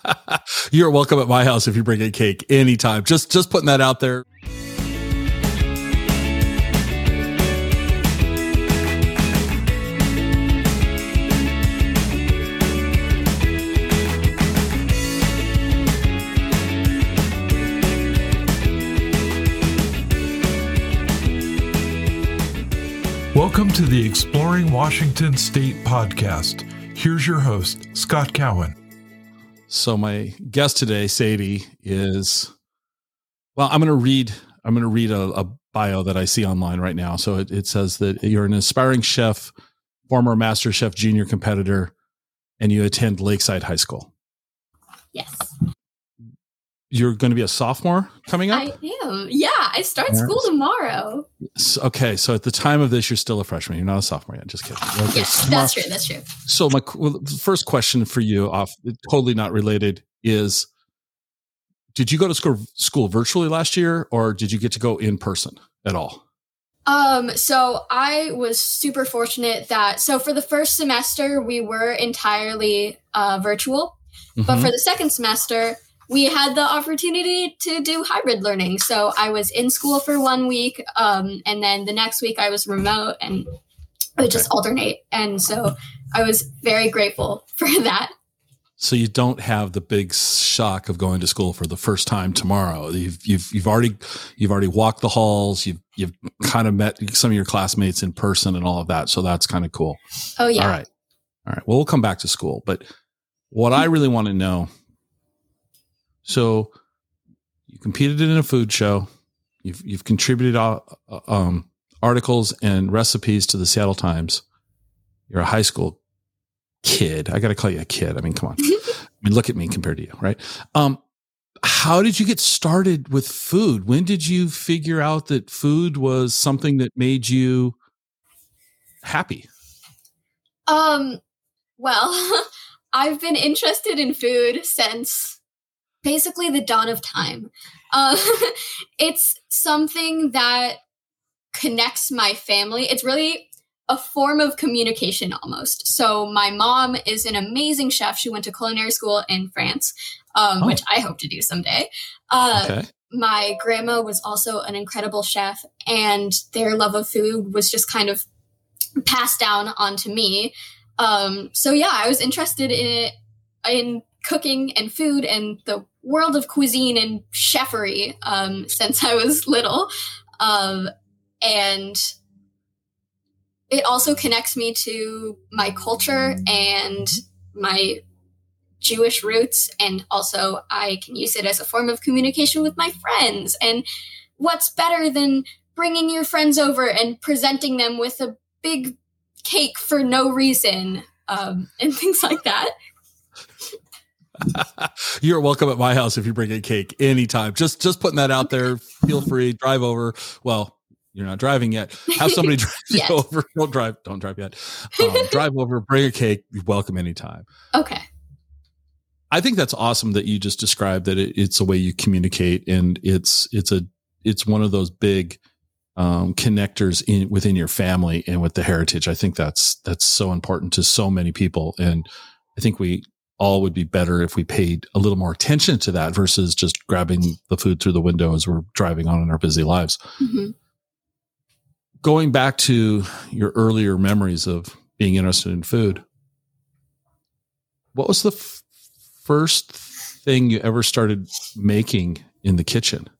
You're welcome at my house if you bring a cake anytime. Just just putting that out there. Welcome to the Exploring Washington State podcast. Here's your host, Scott Cowan. So my guest today, Sadie, is well. I'm going to read. I'm going to read a, a, bio that I see online right now. So it, it says that you're an aspiring chef, former Master Chef Junior competitor, and you attend Lakeside High School. Yes you're going to be a sophomore coming up? I am. Yeah, I start school tomorrow. Okay, so at the time of this, you're still a freshman. You're not a sophomore yet. Just kidding. Okay, yes, that's true. That's true. So my well, first question for you, off totally not related, is: Did you go to school school virtually last year, or did you get to go in person at all? Um, so I was super fortunate that so for the first semester we were entirely uh, virtual, mm-hmm. but for the second semester we had the opportunity to do hybrid learning. So I was in school for one week, um, and then the next week I was remote, and it would just alternate. And so I was very grateful for that. So you don't have the big shock of going to school for the first time tomorrow. You've you've you've already you've already walked the halls. You've you've kind of met some of your classmates in person and all of that. So that's kind of cool. Oh yeah. All right. All right. Well, we'll come back to school, but what I really want to know so you competed in a food show. You've you've contributed uh, um, articles and recipes to the Seattle Times. You're a high school kid. I got to call you a kid. I mean, come on. I mean, look at me compared to you, right? Um, how did you get started with food? When did you figure out that food was something that made you happy? Um, well, I've been interested in food since basically the dawn of time. Uh, it's something that connects my family. It's really a form of communication almost. So my mom is an amazing chef. She went to culinary school in France, um, oh. which I hope to do someday. Uh, okay. My grandma was also an incredible chef, and their love of food was just kind of passed down onto me. Um, so yeah, I was interested in it in cooking and food and the world of cuisine and chefery um, since I was little. Um, and it also connects me to my culture and my Jewish roots. And also, I can use it as a form of communication with my friends. And what's better than bringing your friends over and presenting them with a big cake for no reason um, and things like that? You're welcome at my house if you bring a cake anytime. Just just putting that out there. Feel free. Drive over. Well, you're not driving yet. Have somebody drive you over. Don't drive. Don't drive yet. Um, drive over. Bring a cake. You're welcome anytime. Okay. I think that's awesome that you just described that it, it's a way you communicate, and it's it's a it's one of those big um, connectors in within your family and with the heritage. I think that's that's so important to so many people, and I think we all would be better if we paid a little more attention to that versus just grabbing the food through the window as we're driving on in our busy lives. Mm-hmm. Going back to your earlier memories of being interested in food, what was the f- first thing you ever started making in the kitchen?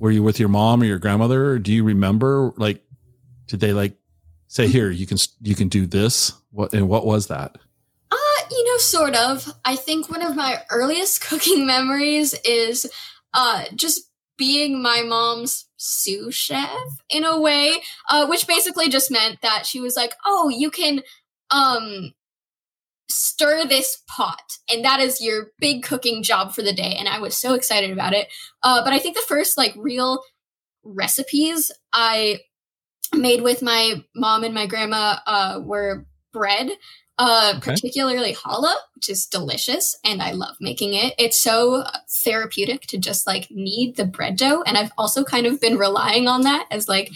Were you with your mom or your grandmother? Or do you remember like did they like say here you can you can do this? What and what was that? Know, sort of. I think one of my earliest cooking memories is uh, just being my mom's sous chef in a way, uh, which basically just meant that she was like, "Oh, you can um, stir this pot, and that is your big cooking job for the day." And I was so excited about it. Uh, but I think the first like real recipes I made with my mom and my grandma uh, were bread uh, okay. particularly challah, which is delicious, and I love making it. It's so therapeutic to just like knead the bread dough, and I've also kind of been relying on that as like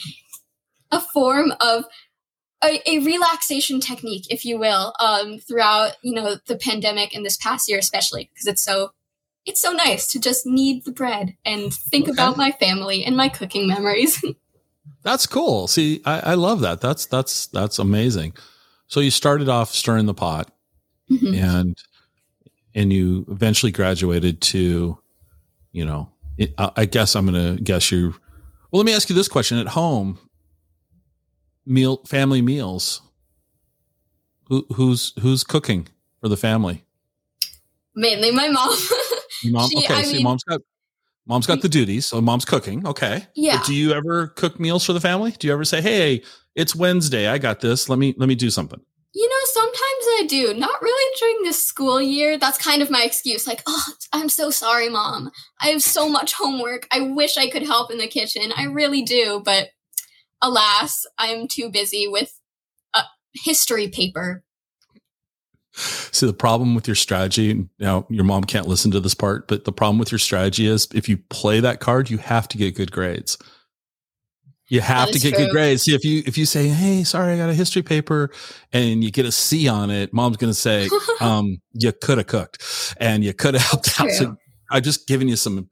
a form of a, a relaxation technique, if you will, um, throughout you know the pandemic and this past year, especially because it's so it's so nice to just knead the bread and think Okay. about my family and my cooking memories. That's cool. See, I, I love that. That's that's that's amazing. So you started off stirring the pot, Mhm. and and you eventually graduated to, you know, it, I, I guess I'm going to guess you. Well, let me ask you this question: At home, meal family meals. Who who's who's cooking for the family? Mainly my mom. Your mom. She- okay, I see, mean- mom's got mom's got the duties, so mom's cooking. Okay. yeah. But do you ever cook meals for the family? Do you ever say, "Hey, it's Wednesday. I got this. Let me let me do something." You know, sometimes I do. Not really during the school year. That's kind of my excuse. Like, oh, I'm so sorry, mom. I have so much homework. I wish I could help in the kitchen. I really do. But alas, I'm too busy with a history paper. See, the problem with your strategy, now your mom can't listen to this part, but the problem with your strategy is if you play that card, you have to get good grades. You have That to get good grades. See, if you if you say, "Hey, sorry, I got a history paper," and you get a C on it, mom's going to say, um, "You could have cooked, and you could have helped out." So I'm just giving you some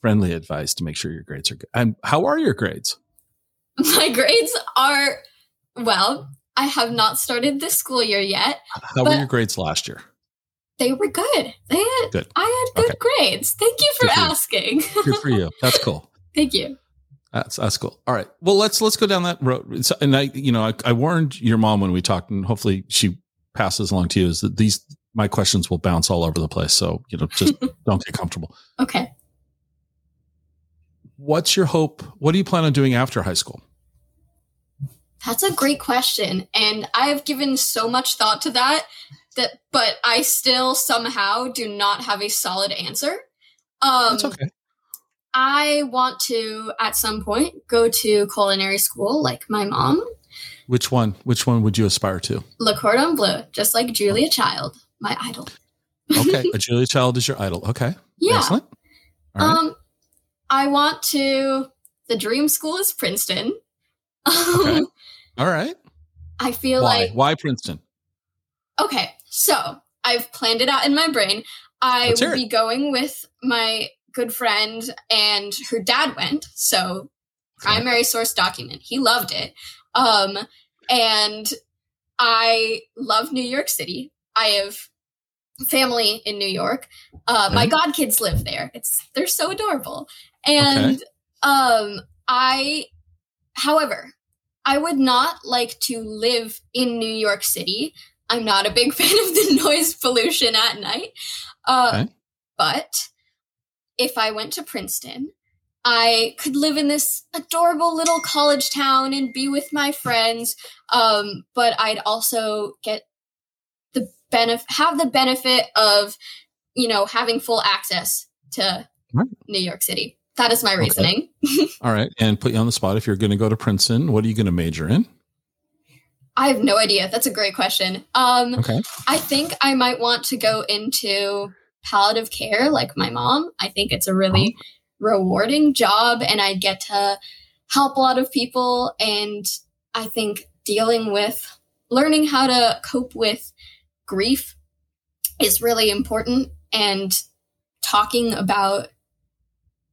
friendly advice to make sure your grades are good. And how are your grades? My grades are, well, I have not started this school year yet. How were your grades last year? They were good. They had, Good. I had good grades. Thank you for Good for you. asking. Good for you. That's cool. Thank you. That's that's cool. All right. Well, let's let's go down that road. And I, you know, I, I warned your mom when we talked, and hopefully she passes along to you. Is that these my questions will bounce all over the place? So you know, just don't get comfortable. Okay. What's your hope? What do you plan on doing after high school? That's a great question. And I have given so much thought to that that but I still somehow do not have a solid answer. Um That's okay. I want to at some point go to culinary school like my mom, Which one? Which one would you aspire to? Le Cordon Bleu, just like Julia Child, my idol. Okay, a Julia Child is your idol. Okay, Yeah. excellent. Right. Um I want to the dream school is Princeton. Okay. all right. I feel Why? like Why Princeton? Okay, so I've planned it out in my brain. I will be going with my good friend, and her dad went. So, primary source document. He loved it. Um, and I love New York City. I have family in New York. Uh, my Okay. godkids live there. It's they're so adorable. And um, I, however, I would not like to live in New York City. I'm not a big fan of the noise pollution at night. Uh, Okay. But if I went to Princeton, I could live in this adorable little college town and be with my friends. Um, but I'd also get the benefit, have the benefit of, you know, having full access to Right. New York City. That is my Okay. reasoning. All right, and put you on the spot. If you're going to go to Princeton, what are you going to major in? I have no idea. That's a great question. Um, Okay. I think I might want to go into palliative care like my mom. I think it's a really rewarding job and I get to help a lot of people. And I think dealing with learning how to cope with grief is really important. And talking about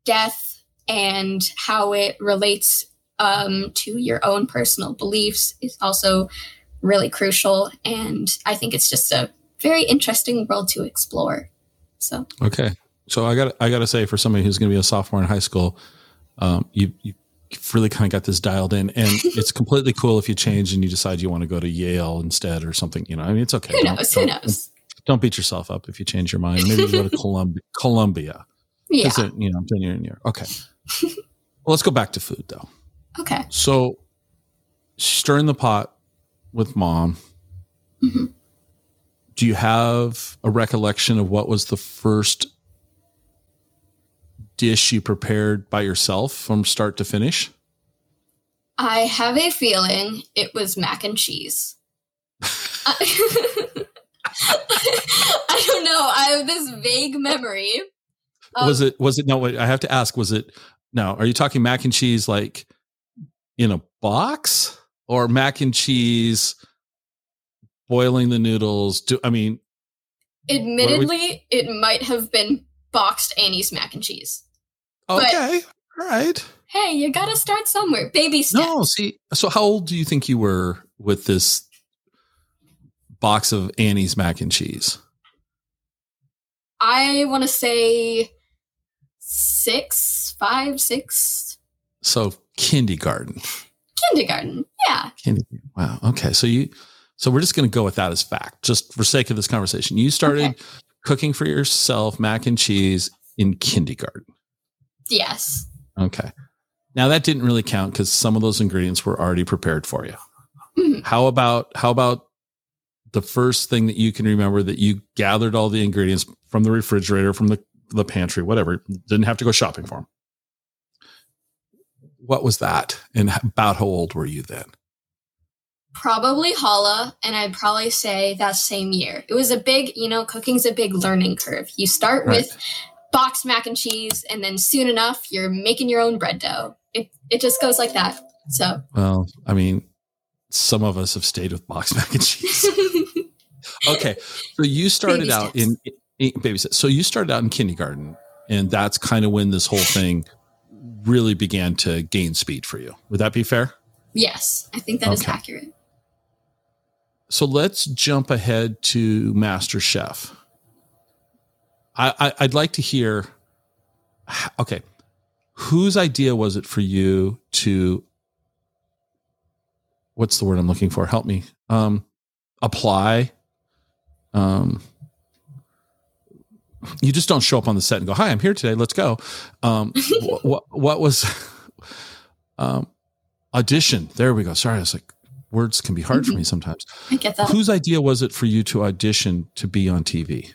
death and how it relates um, to your own personal beliefs is also really crucial. And I think it's just a very interesting world to explore. So, Okay. So I got I got to say for somebody who's going to be a sophomore in high school, um, you you really kind of got this dialed in, and it's completely cool if you change and you decide you want to go to Yale instead or something. You know, I mean, it's okay. who Don't- knows? Who don't- knows? Don't beat yourself up if you change your mind. Maybe you go to Columbia. Columbia. Yeah. it- you know, then you're in okay. well, let's go back to food though. Okay. So, stirring the pot with mom. Mhm. Do you have a recollection of what was the first dish you prepared by yourself from start to finish? I have a feeling it was mac and cheese. I, I don't know. I have this vague memory. of- was it was it no wait, I have to ask was it now are you talking mac and cheese like in a box or mac and cheese, boiling the noodles. Do I mean? Admittedly, it might have been boxed Annie's mac and cheese. Okay, all right. Hey, you gotta start somewhere. Baby steps. No, see. So, how old do you think you were with this box of Annie's mac and cheese? I want to say six, five, six. So kindergarten. Kindergarten, yeah. Kindergarten. Wow. Okay. So you. So we're just going to go with that as fact, just for sake of this conversation. You started okay. cooking for yourself mac and cheese in kindergarten. Yes. Okay. Now that didn't really count because some of those ingredients were already prepared for you. Mm-hmm. How about how about the first thing that you can remember that you gathered all the ingredients from the refrigerator, from the, the pantry, whatever, didn't have to go shopping for them. What was that? And about how old were you then? Probably challah, and I'd probably say that same year. It was a big, you know, cooking's a big learning curve. You start right. with boxed mac and cheese, and then soon enough, you're making your own bread dough. It it just goes like that. So, well, I mean, some of us have stayed with box mac and cheese. okay, so you started out in, in baby steps. So you started out in kindergarten, and that's kind of when this whole thing really began to gain speed for you. Would that be fair? Yes, I think that okay. is accurate. So let's jump ahead to Master Chef. I, I I'd like to hear. Okay, whose idea was it for you to what's the word I'm looking for? Help me. Um, apply. Um, you just don't show up on the set and go, "Hi, I'm here today. Let's go." Um, what, what was um, audition? There we go. Sorry, I was like, words can be hard mm-hmm. for me sometimes. I get that. Whose idea was it for you to audition to be on TV?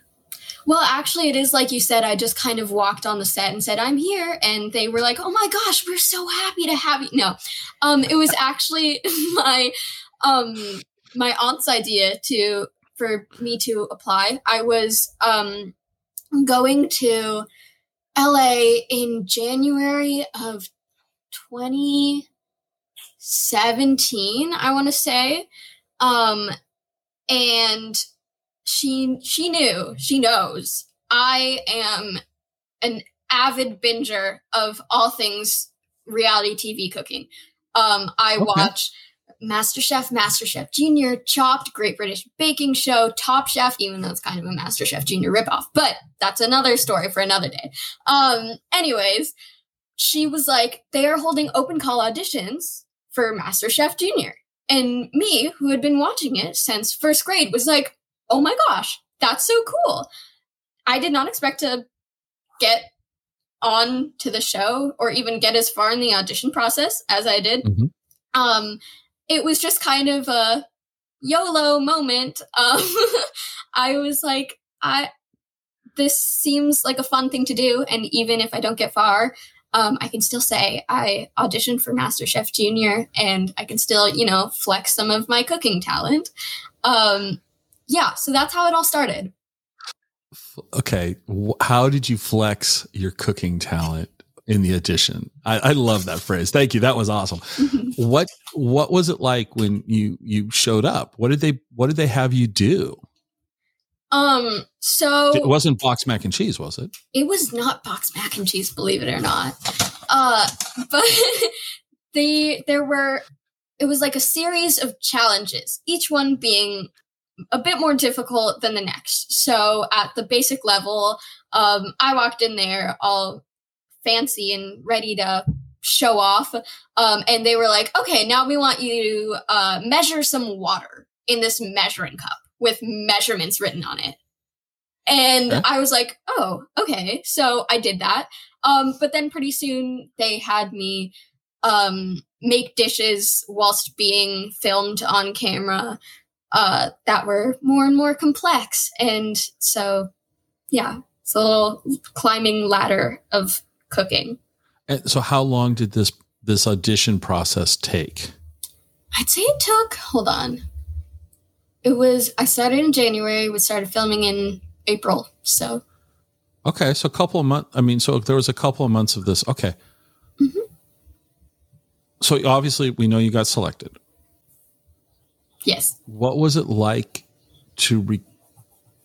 Well, actually, it is like you said. I just kind of walked on the set and said, "I'm here," and they were like, "Oh my gosh, we're so happy to have you." No, um, it was actually my um, my aunt's idea to for me to apply. I was um, going to LA in January of 2017, I want to say. Um, and she she knew she knows i am an avid binger of all things reality tv cooking um i okay. watch MasterChef, MasterChef Junior, Chopped, Great British Baking Show, Top Chef, even though it's kind of a MasterChef Junior ripoff, but that's another story for another day. Um, anyways, she was like, they are holding open call auditions for MasterChef Junior. And me, who had been watching it since first grade, was like, oh my gosh, that's so cool. I did not expect to get on to the show or even get as far in the audition process as I did. Mm-hmm. Um, it was just kind of a YOLO moment. Um, I was like, I this seems like a fun thing to do, and even if I don't get far, um, I can still say I auditioned for MasterChef Junior, and I can still, you know, flex some of my cooking talent. Um, yeah, so that's how it all started. Okay, how did you flex your cooking talent in the audition? I, I love that phrase. Thank you. That was awesome. what What was it like when you you showed up? What did they What did they have you do? Um, so it wasn't box mac and cheese, was it? It was not box mac and cheese, believe it or not. Uh, but the there were it was like a series of challenges, each one being a bit more difficult than the next. So at the basic level, um, I walked in there all fancy and ready to show off. Um, and they were like, okay, now we want you to uh, measure some water in this measuring cup with measurements written on it. And okay. I was like, oh, okay. So I did that. Um, but then pretty soon they had me um, make dishes whilst being filmed on camera uh, that were more and more complex. And so, yeah, it's a little climbing ladder of cooking. And so, how long did this this audition process take? I'd say it took. Hold on. It was. I started in January. We started filming in April. So. Okay, so a couple of months. I mean, so there was a couple of months of this. Okay. Mm-hmm. So obviously, we know you got selected. Yes. What was it like to re-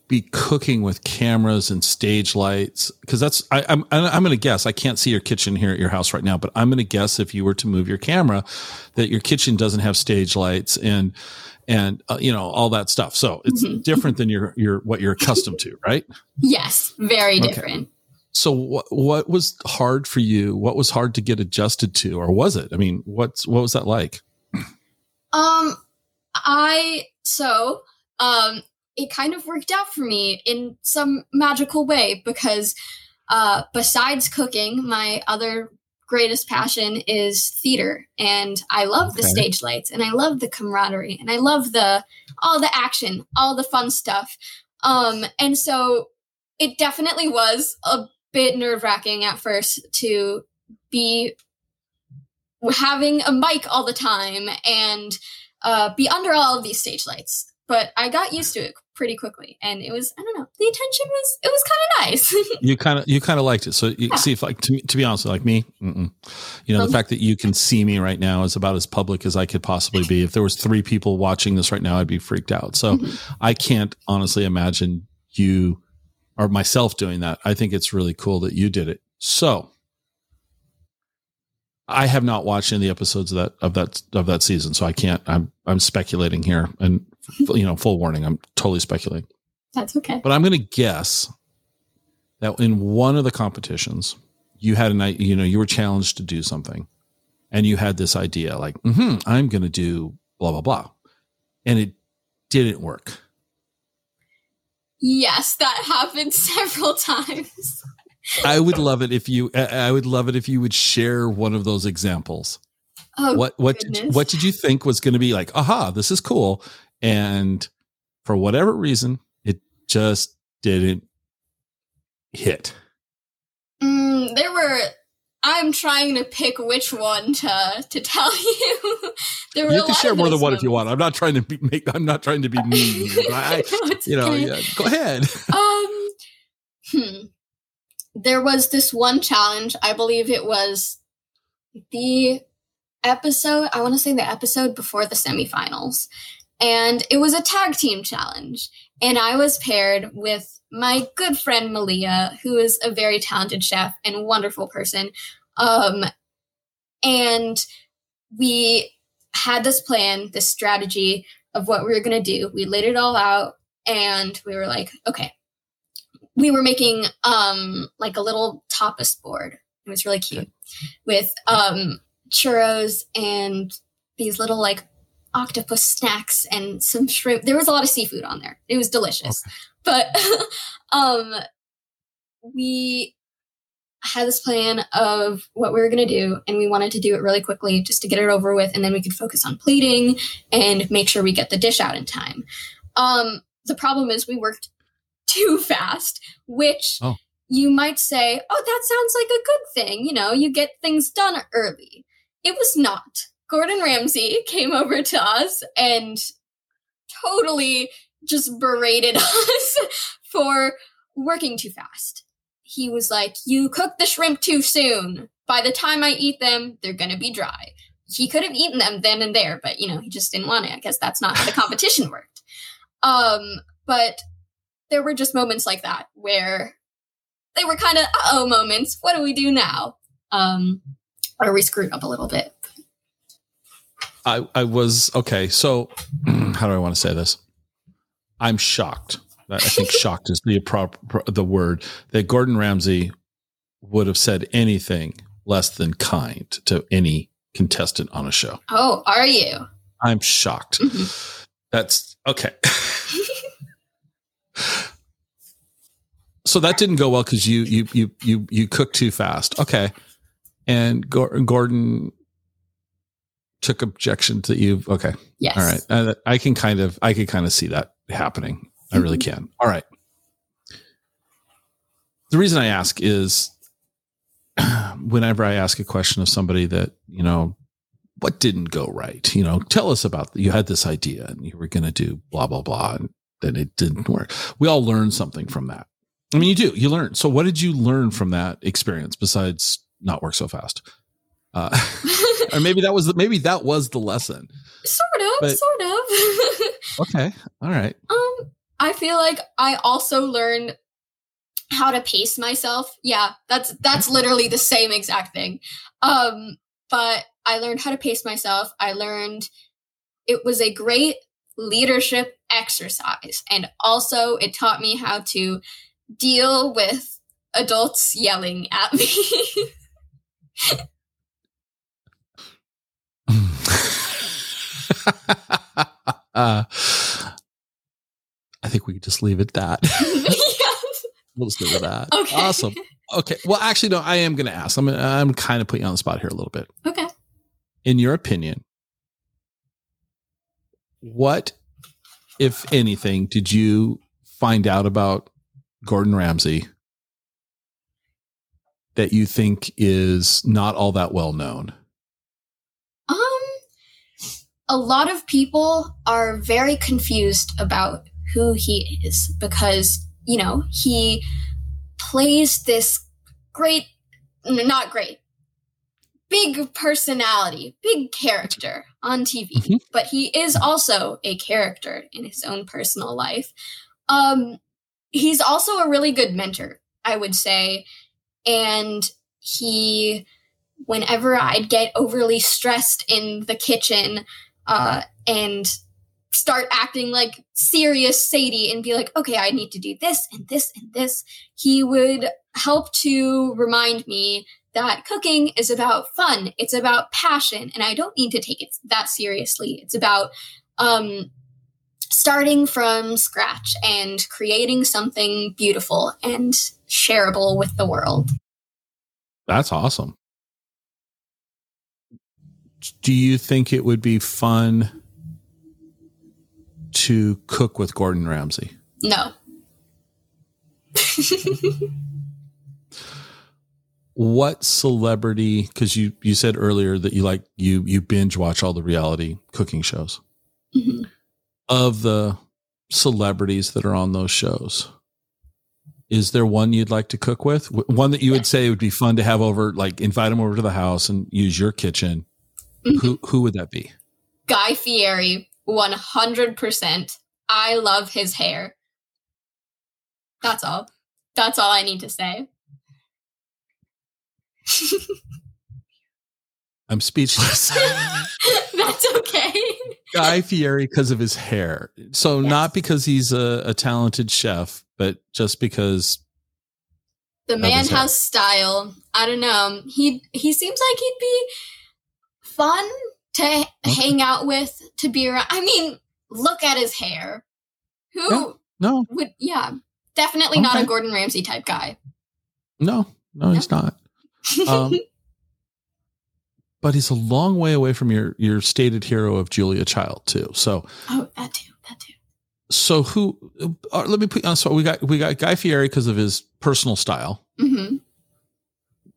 be cooking with cameras and stage lights? Because that's I, I'm I'm going to guess. I can't see your kitchen here at your house right now, but I'm going to guess if you were to move your camera, that your kitchen doesn't have stage lights and and uh, you know all that stuff. So it's Mhm. different than your your what you're accustomed to, right? Yes. Very Okay. different. So what what was hard for you? What was hard to get adjusted to, or was it? I mean, what's what was that like? Um, I so um, it kind of worked out for me in some magical way because uh, besides cooking, my other greatest passion is theater, and I love the stage lights, and I love the camaraderie, and I love the all the action, all the fun stuff. Um, and so it definitely was a bit nerve wracking at first to be having a mic all the time and uh, be under all of these stage lights. But I got used to it pretty quickly, and it was I don't know the attention was it was kind of nice. You kind of you kind of liked it. So you Yeah. see, if like to me, to be honest, like me, mm-mm. you know, the Um, fact that you can see me right now is about as public as I could possibly be. If there was three people watching this right now, I'd be freaked out. So Mhm. I can't honestly imagine you or myself doing that. I think it's really cool that you did it. So I have not watched any the episodes of that of that of that season, so I can't. I'm I'm speculating here, and you know, full warning, I'm totally speculating. That's okay. But I'm going to guess that in one of the competitions, you had an i- you know you were challenged to do something, and you had this idea like, mm-hmm, I'm going to do blah blah blah, and it didn't work. Yes, that happened several times. I would love it if you. I I would love it if you would share one of those examples. Oh, what what did, what did you think was going to be like? Aha, this is cool, and for whatever reason, it just didn't hit. Mm, there were. I'm trying to pick which one to to tell you. there were You can share more than one if you want. I'm not trying to be make. I'm not trying to be mean. I, No, you know, okay. yeah, go ahead. Um, hmm. There was this one challenge. I believe it was the episode. I want to say the episode before the semifinals, and it was a tag team challenge. And I was paired with my good friend Malia, who is a very talented chef and wonderful person. Um, and we had this plan, this strategy of what we were going to do. We laid it all out, and we were like, okay we were making um like a little tapas board. It was really cute with um churros and these little like octopus snacks and some shrimp. There was a lot of seafood on there. It was delicious. But um we had this plan of what we were going to do and we wanted to do it really quickly just to get it over with and then we could focus on plating and make sure we get the dish out in time. Um the problem is we worked too fast, which Oh. you might say, oh, that sounds like a good thing. You know, you get things done early. It was not. Gordon Ramsay came over to us and totally just berated us for working too fast. He was like, You cooked the shrimp too soon. By the time I eat them, they're going to be dry. He could have eaten them then and there, but you know, he just didn't want it. I guess that's not how the competition worked. Um, but there were just moments like that where they were kind of uh oh moments. What do we do now? Um, or we screwed up a little bit. I I was okay. So how do I want to say this? I'm shocked. I think shocked is the proper the word that Gordon Ramsay would have said anything less than kind to any contestant on a show. Oh, are you? I'm shocked. Mhm. That's okay. so that didn't go well because you you you you you cooked too fast. Okay, and Gordon took objection to you. Okay, Yes. all right. Uh, I can kind of I can kind of see that happening. I really can. All right. The reason I ask is whenever I ask a question of somebody that you know what didn't go right, you know, tell us about you had this idea and you were going to do blah blah blah, and then it didn't work. We all learn something from that. I mean, you do. You learn. So, what did you learn from that experience besides not work so fast? Uh, or maybe that was the, maybe that was the lesson. Sort of, But- sort of. Okay. All right. Um, I feel like I also learned how to pace myself. Yeah, that's that's literally the same exact thing. Um, but I learned how to pace myself. I learned it was a great leadership exercise, and also it taught me how to deal with adults yelling at me. uh, I think we could just leave it at that. yes. we'll just leave it at that. Okay. Awesome. Okay. Well, actually, no. I am going to ask. I'm. I'm kind of putting you on the spot here a little bit. Okay. In your opinion, what, if anything, did you find out about Gordon Ramsay that you think is not all that well known? A lot of people are very confused about who he is because, you know, he plays this great, not great, big personality, big character on TV, Mhm. but he is also a character in his own personal life. Um, he's also a really good mentor, I would say. And he, whenever I'd get overly stressed in the kitchen uh, and start acting like serious Sadie and be like, okay, I need to do this and this and this, he would help to remind me that cooking is about fun, it's about passion, and I don't need to take it that seriously. It's about um, starting from scratch and creating something beautiful and shareable with the world. That's awesome. Do you think it would be fun to cook with Gordon Ramsay? No. What celebrity cuz you you said earlier that you like you you binge watch all the reality cooking shows. Mhm. Of the celebrities that are on those shows, is there one you'd like to cook with? One that you would say would be fun to have over like invite them over to the house and use your kitchen. Mhm. Who who would that be? Guy Fieri, 100%. I love his hair. That's all. That's all I need to say. I'm speechless. That's okay. Guy Fieri because of his hair. So Yes. not because he's a, a talented chef, but just because The man has style. I don't know. He he seems like he'd be fun to hang out with, to be around. I mean, look at his hair. Who Yeah. no, would yeah, definitely not a Gordon Ramsay type guy. no, no, he's not. Um, but he's a long way away from your your stated hero of Julia Child too. So oh, that too. That too. so who? Uh, let me put you on. So we got we got Guy Fieri because of his personal style. hmm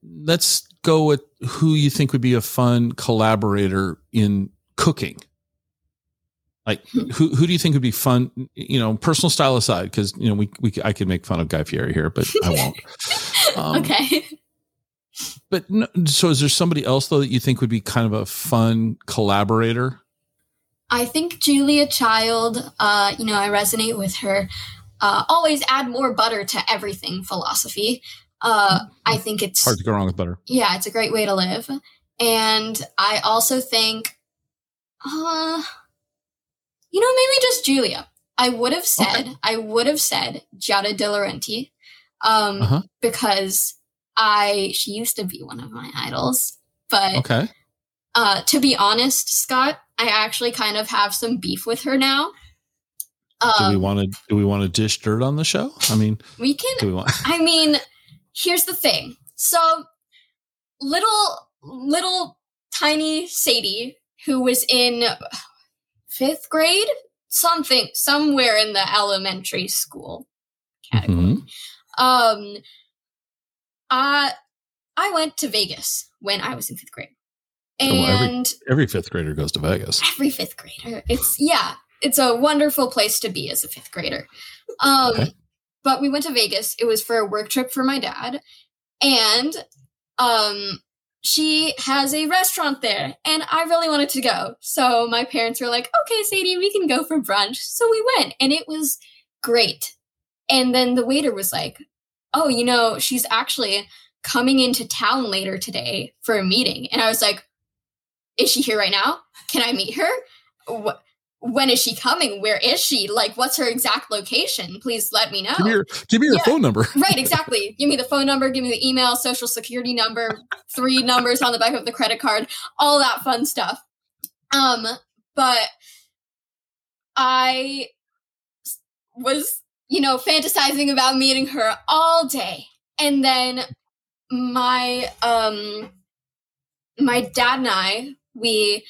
Let's go with who you think would be a fun collaborator in cooking. Like who who do you think would be fun? You know, personal style aside, because you know we we I could make fun of Guy Fieri here, but I won't. Um, okay. But no, so is there somebody else though that you think would be kind of a fun collaborator? I think Julia Child, uh, you know, I resonate with her. Uh, always add more butter to everything philosophy. Uh, I think it's Hard to go wrong with butter. yeah, it's a great way to live. And I also think, uh, you know, maybe just Julia. I would have said, I would have said Giada De Laurentiis, um, Uh-huh. because I, she used to be one of my idols. But Okay. uh, to be honest, Scott, I actually kind of have some beef with her now. Do we Um, want to do we want to dish dirt on the show? I mean, we can do we want? I mean, here's the thing. So, little, little tiny Sadie, who was in fifth grade, something, somewhere in the elementary school category. Mhm. Um, I, I went to Vegas when I was in fifth grade. Oh, well, every- And Every fifth grader goes to Vegas. every fifth grader. It's yeah, it's a wonderful place to be as a fifth grader. Um, Okay. But we went to Vegas. It was for a work trip for my dad, and um, she has a restaurant there and I really wanted to go. So my parents were like, okay, Sadie, we can go for brunch. So we went and it was great. And then the waiter was like, oh, you know, she's actually coming into town later today for a meeting. And I was like, is she here right now? Can I meet her? What? When is she coming? Where is she? Like, what's her exact location? Please let me know. Give me your, give me your yeah. phone number. right, exactly. Give me the phone number, give me the email, social security number, three numbers on the back of the credit card, all that fun stuff. Um, but I was, you know, fantasizing about meeting her all day. And then my um my dad and I, we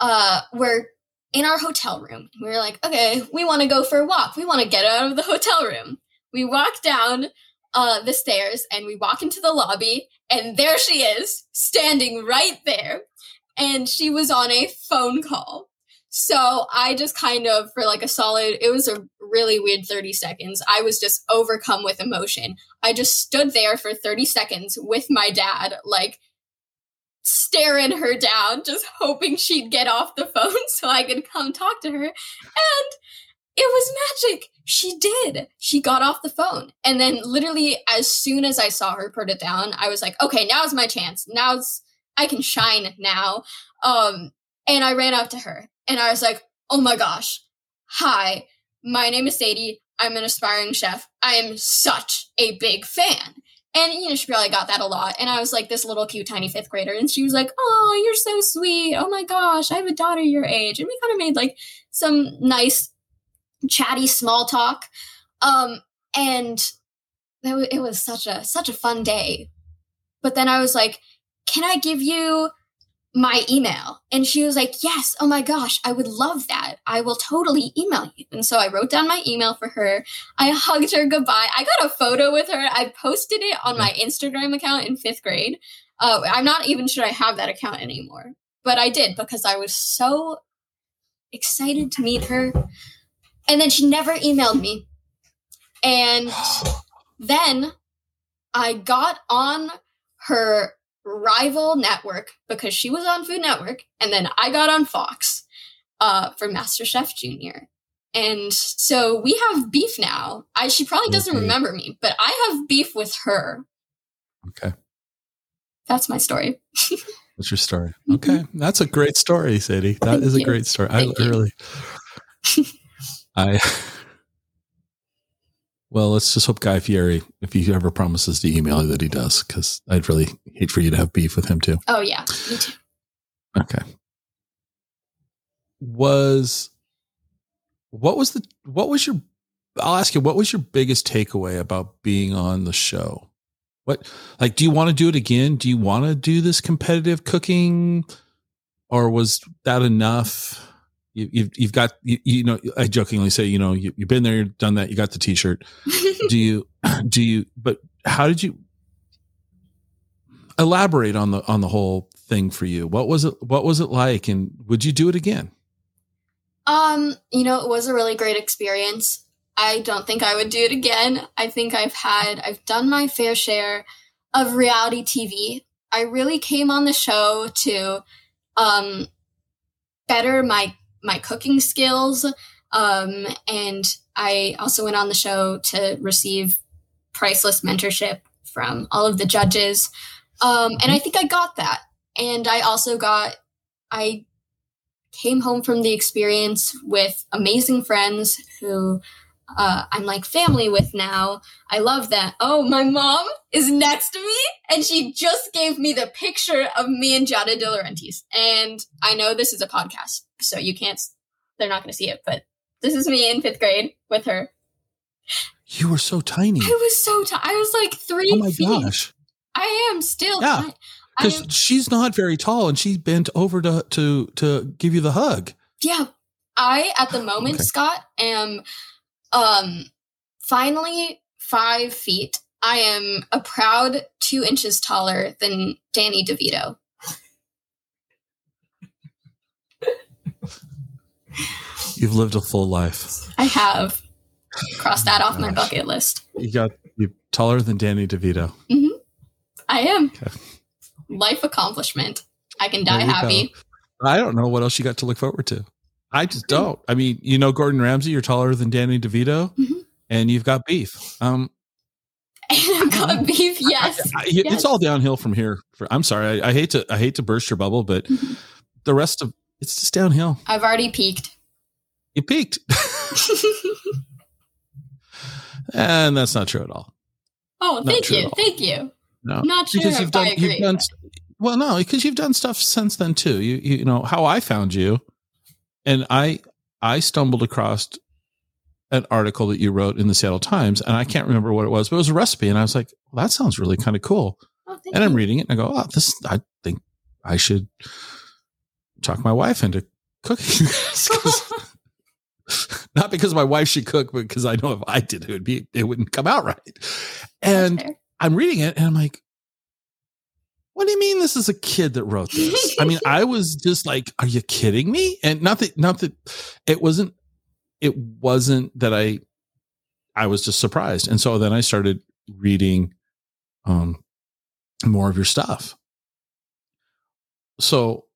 uh were in our hotel room. We were like, okay, we want to go for a walk. We want to get out of the hotel room. We walk down uh, the stairs and we walk into the lobby, and there she is, standing right there. And she was on a phone call. So I just kind of, for like a solid, it was a really weird 30 seconds. I was just overcome with emotion. I just stood there for 30 seconds with my dad, like staring her down, just hoping she'd get off the phone so I could come talk to her. And it was magic. She did. She got off the phone. And then literally as soon as I saw her put it down, I was like, okay, now's my chance. Now's I can shine now. Um and I ran up to her and I was like, "Oh my gosh. Hi. My name is Sadie. I'm an aspiring chef. I am such a big fan." And you know, she probably got that a lot. And I was like this little cute tiny fifth grader, and she was like, "Oh, you're so sweet. Oh my gosh, I have a daughter your age." And we kind of made like some nice, chatty small talk. Um, and it, it was such a such a fun day. But then I was like, "Can I give you my email. And she was like, Yes, oh my gosh, I would love that. I will totally email you. And so I wrote down my email for her. I hugged her goodbye. I got a photo with her. I posted it on my Instagram account in fifth grade. Uh, I'm not even sure I have that account anymore, but I did because I was so excited to meet her. And then she never emailed me. And then I got on her rival network because she was on Food Network, and then I got on Fox uh, for MasterChef Junior. And so we have beef now. I she probably doesn't okay. remember me, but I have beef with her. Okay. That's my story. That's your story. Mm-hmm. Okay. That's a great story, Sadie. That Thank is you. a great story. Thank I really I well, let's just hope Guy Fieri, if he ever promises to email you, that he does, because I'd really hate for you to have beef with him too. Oh yeah, me too. Okay. Was what was the what was your? I'll ask you, what was your biggest takeaway about being on the show? What like do you want to do it again? Do you want to do this competitive cooking, or was that enough? You, you've you've got you, you, know I jokingly say you know you, you've been there you've done that you got the t-shirt. Do you do you but how did you elaborate on the on the whole thing for you? What was it what was it like and would you do it again? Um you know it was a really great experience. I don't think I would do it again. I think I've had I've done my fair share of reality TV I really came on the show to um better my my cooking skills. Um, and I also went on the show to receive priceless mentorship from all of the judges. Um, and I think I got that. And I also got, I came home from the experience with amazing friends who uh, I'm like family with now. I love that. Oh, my mom is next to me, and she just gave me the picture of me and Giada De Laurentiis. And I know this is a podcast, so you can't. They're not going to see it, but this is me in fifth grade with her. You were so tiny. I was so tiny. I was like three. Oh my feet. gosh! I am still. Yeah, because she's not very tall, and she bent over to to to give you the hug. Yeah, I at the moment, okay. Scott, am um, finally, five feet. I am a proud two inches taller than Danny DeVito. You've lived a full life. I have. Crossed that off my bucket list. You got you taller than Danny DeVito. Mm-hmm. I am. Okay. life accomplishment. I can die happy. I don't know what else you got to look forward to. I just don't. I mean, you know, Gordon Ramsay, you're taller than Danny DeVito, Mhm. and you've got beef. Um, And I've got beef. Yes. I- I- Yes. it's all downhill from here. For, I'm sorry, I, I hate to, I hate to burst your bubble, but Mhm. the rest of it's just downhill. I've already peaked. You peaked, and that's not true at all. oh, Not thank you. Thank you. No, Not sure because you've done, you've done. Well, no, because you've done stuff since then too. You, you know how I found you, and I, I stumbled across an article that you wrote in the Seattle Times, and I can't remember what it was, but it was a recipe, and I was like, well, that sounds really kind of cool. Oh, And I'm you. reading it, and I go, oh, this. I think I should talk my wife into cooking not because my wife should cook, but because I know if I did, it would be it wouldn't come out right. And I'm reading it and I'm like, what do you mean this is a kid that wrote this? I mean, I was just like, are you kidding me? And not that not that it wasn't it wasn't that I I was just surprised. And so then I started reading um more of your stuff. So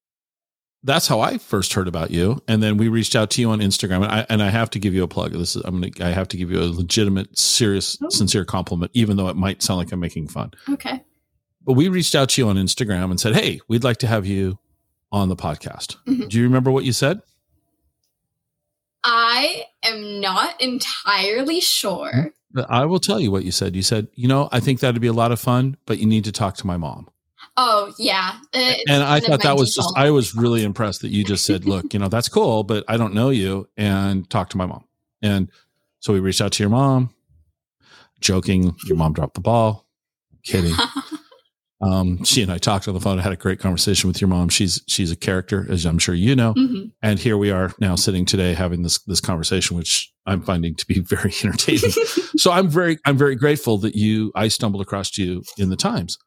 that's how I first heard about you. And then we reached out to you on Instagram. And I and I have to give you a plug. This is I'm gonna I have to give you a legitimate, serious, Oh. sincere compliment, even though it might sound like I'm making fun. okay. But we reached out to you on Instagram and said, Hey, we'd like to have you on the podcast. Mhm. Do you remember what you said? I am not entirely sure. I will tell you what you said. You said, you know, I think that'd be a lot of fun, but you need to talk to my mom. Oh yeah, It's and I thought that was just—I was really impressed that you just said, look, you know, that's cool, but I don't know you and talk to my mom. And so we reached out to your mom, joking. Your mom dropped the ball. Kidding. Um, she and I talked on the phone. I had a great conversation with your mom. She's, she's a character, as I'm sure you know. Mhm. And here we are now sitting today having this, this conversation, which I'm finding to be very entertaining. so I'm very, I'm very grateful that you, I stumbled across you in the Times.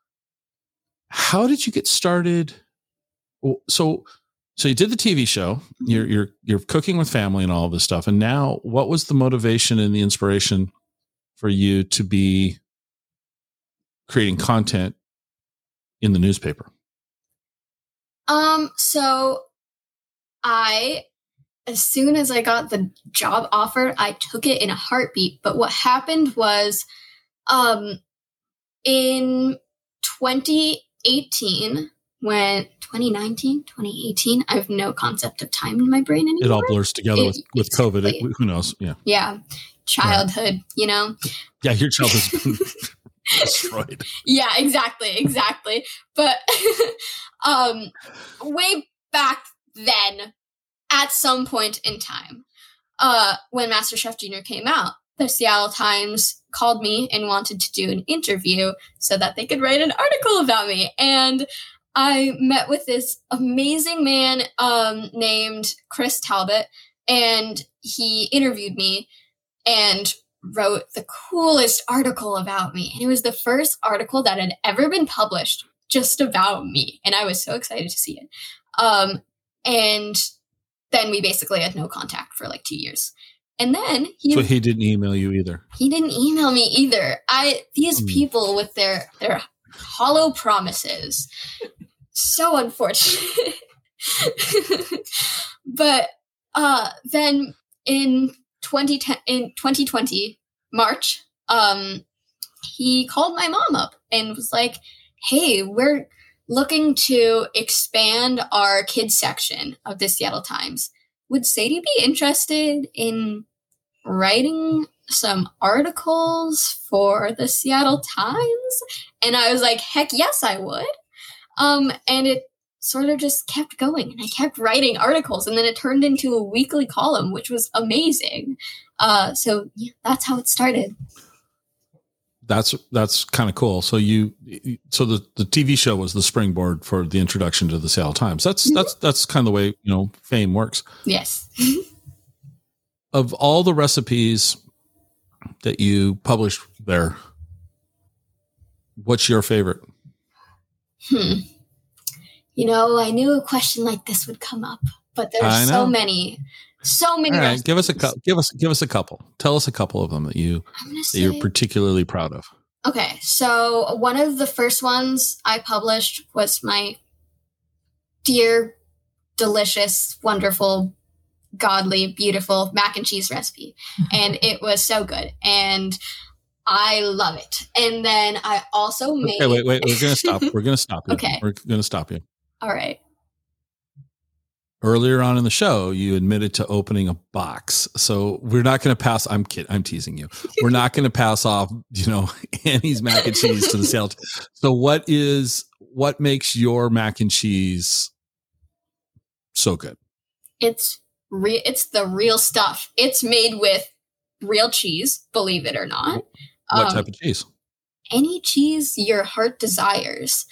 How did you get started? So, so you did the TV show. You're you're you're cooking with family and all of this stuff. And now, what was the motivation and the inspiration for you to be creating content in the newspaper? Um, so I as soon as I got the job offer, I took it in a heartbeat. But what happened was um in 2018 when 2019 2018 i have no concept of time in my brain anymore It all blurs together with It- with COVID. It, who knows? Yeah, yeah childhood you know yeah. Your child has been destroyed. yeah exactly exactly but um way back then at some point in time uh when masterchef junior came out the seattle times called me and wanted to do an interview so that they could write an article about me and i met with this amazing man um named chris talbot and he interviewed me and wrote the coolest article about me. And it was the first article that had ever been published just about me. And I was so excited to see it. Um, and then we basically had no contact for like two years. And then he So he didn't email you either. he didn't email me either. I these Hmm. people with their their hollow promises. So unfortunate. but uh then in 2010 in 2020 March, um he called my mom up and was like, "Hey, we're looking to expand our kids section of the Seattle Times. Would Sadie be interested in writing some articles for the Seattle Times? And I was like, heck yes, I would. Um, and it sort of just kept going and I kept writing articles and then it turned into a weekly column, which was amazing. Uh, so yeah, that's how it started. That's that's kind of cool. So you, so the the TV show was the springboard for the introduction to the Seattle Times. That's Mhm. that's that's kind of the way you know fame works. Yes. Of all the recipes that you published there, what's your favorite? Hmm. You know, I knew a question like this would come up, but there's so many, so many. All right, give us a couple. give us give us a couple. Tell us a couple of them that you that say, you're particularly proud of. Okay, so one of the first ones I published was my dear, delicious, wonderful, godly, beautiful mac and cheese recipe. and it was so good. And I love it. And then I also made. Okay, wait, wait. We're going to stop. We're going to stop you. Okay. We're going to stop you. All right. Earlier on in the show, you admitted to opening a box. So we're not going to pass. I'm kidding. I'm teasing you. We're not going to pass off, you know, Annie's mac and cheese to the sales. So what is, what makes your mac and cheese so good? It's real. It's the real stuff. It's made with real cheese, believe it or not. What Um, type of cheese? Any cheese your heart desires.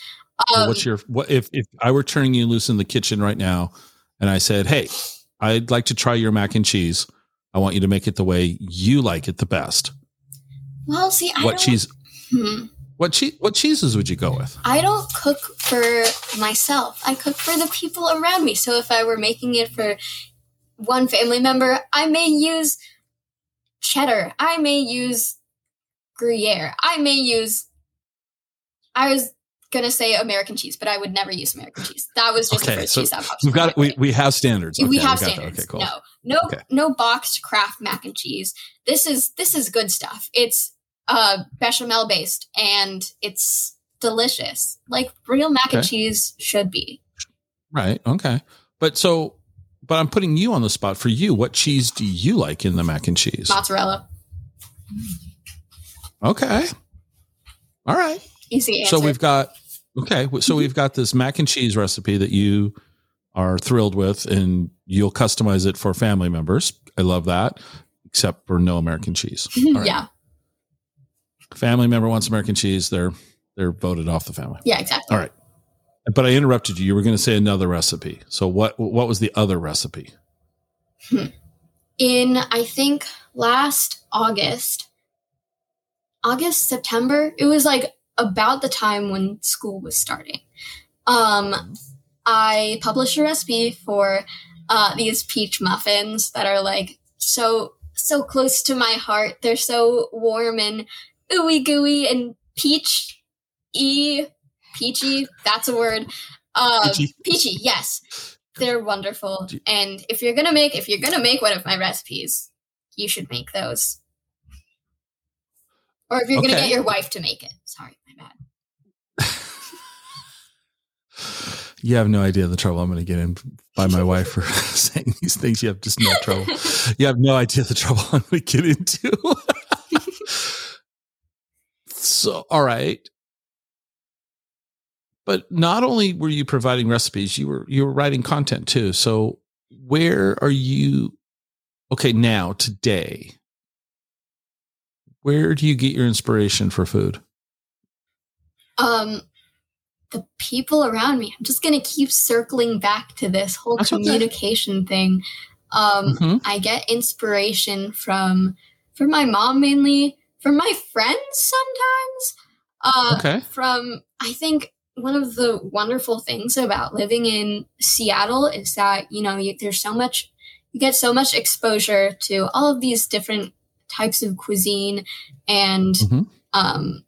Um, What's your what if if I were turning you loose in the kitchen right now and I said, "Hey, I'd like to try your mac and cheese. I want you to make it the way you like it the best." well, see, I what cheese Hmm. what cheese what cheeses would you go with? I don't cook for myself. I cook for the people around me. So if I were making it for one family member, I may use cheddar. I may use Gruyere. I may use. I was gonna say American cheese, but I would never use American cheese. That was just the Okay, first so cheese that popped. We've got we, we have standards. we Okay, have got that. standards. Okay, cool. No, no, Okay. no boxed Kraft mac and cheese. This is this is good stuff. It's uh bechamel based and it's delicious, like real mac and cheese should be. Right. Okay. But so but I'm putting you on the spot for you. What cheese do you like in the mac and cheese? Mozzarella, Okay. All right. Easy answer. So we've got okay. So we've got this mac and cheese recipe that you are thrilled with, and you'll customize it for family members. I love that, except for no American cheese. Right. yeah, Family member wants American cheese. They're they're voted off the family. yeah, exactly. All right. But I interrupted you. You were going to say another recipe. So what what was the other recipe? Hmm. In I think last August, August September, it was like about the time when school was starting. Um, I published a recipe for uh, these peach muffins that are like so so close to my heart. They're so warm and ooey gooey and peach y peachy. That's a word. Uh, Peachy. peachy. Yes, they're wonderful. And if you're gonna make if you're gonna make one of my recipes, you should make those. Or if you're gonna get your wife to make it. Sorry, my bad. You have no idea the trouble I'm going to get in by my wife for saying these things. You have just no trouble. You have no idea the trouble I'm going to get into. so, all right. But not only were you providing recipes, you were you were writing content too. So, where are you? Okay, now today, where do you get your inspiration for food? Um the people around me i'm just gonna keep circling back to this whole That's communication thing um Mhm. i get inspiration from from my mom mainly from my friends sometimes uh Okay. from i think one of the wonderful things about living in seattle is that you know you, there's so much you get so much exposure to all of these different types of cuisine and Mhm. um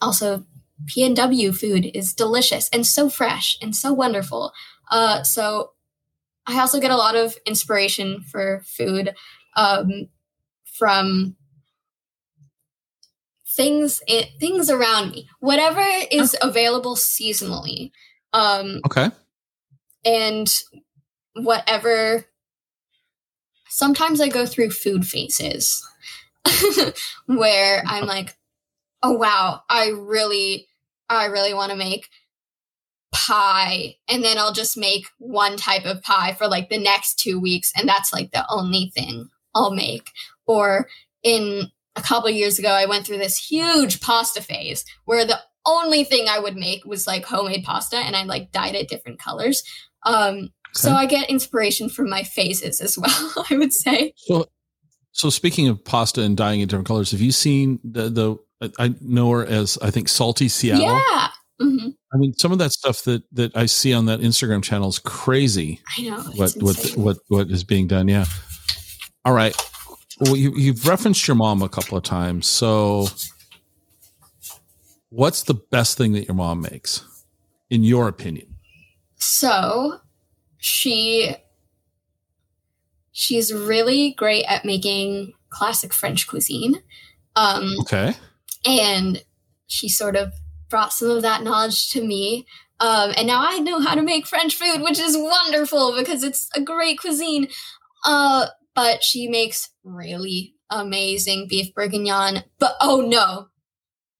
also PNW food is delicious and so fresh and so wonderful. Uh, so I also get a lot of inspiration for food um, from things it, things around me, whatever is available seasonally, um, Okay. and whatever. Sometimes I go through food phases where I'm like, oh wow, I really, I really want to make pie. And then I'll just make one type of pie for like the next two weeks. And that's like the only thing I'll make. Or in a couple years ago, I went through this huge pasta phase where the only thing I would make was like homemade pasta and I like dyed it different colors. Um, so I get inspiration from my phases as well, I would say. So, so speaking of pasta and dyeing in different colors, have you seen the the? I know her as I think salty Seattle. Yeah. hmm I mean, some of that stuff that that I see on that Instagram channel is crazy. I know. What what what what is being done? Yeah. All right. Well, you you've referenced your mom a couple of times, so what's the best thing that your mom makes, in your opinion? So she she's really great at making classic French cuisine. Um, Okay. And she sort of brought some of that knowledge to me. Um, and now I know how to make French food, which is wonderful because it's a great cuisine. Uh, but she makes really amazing beef bourguignon. But oh no,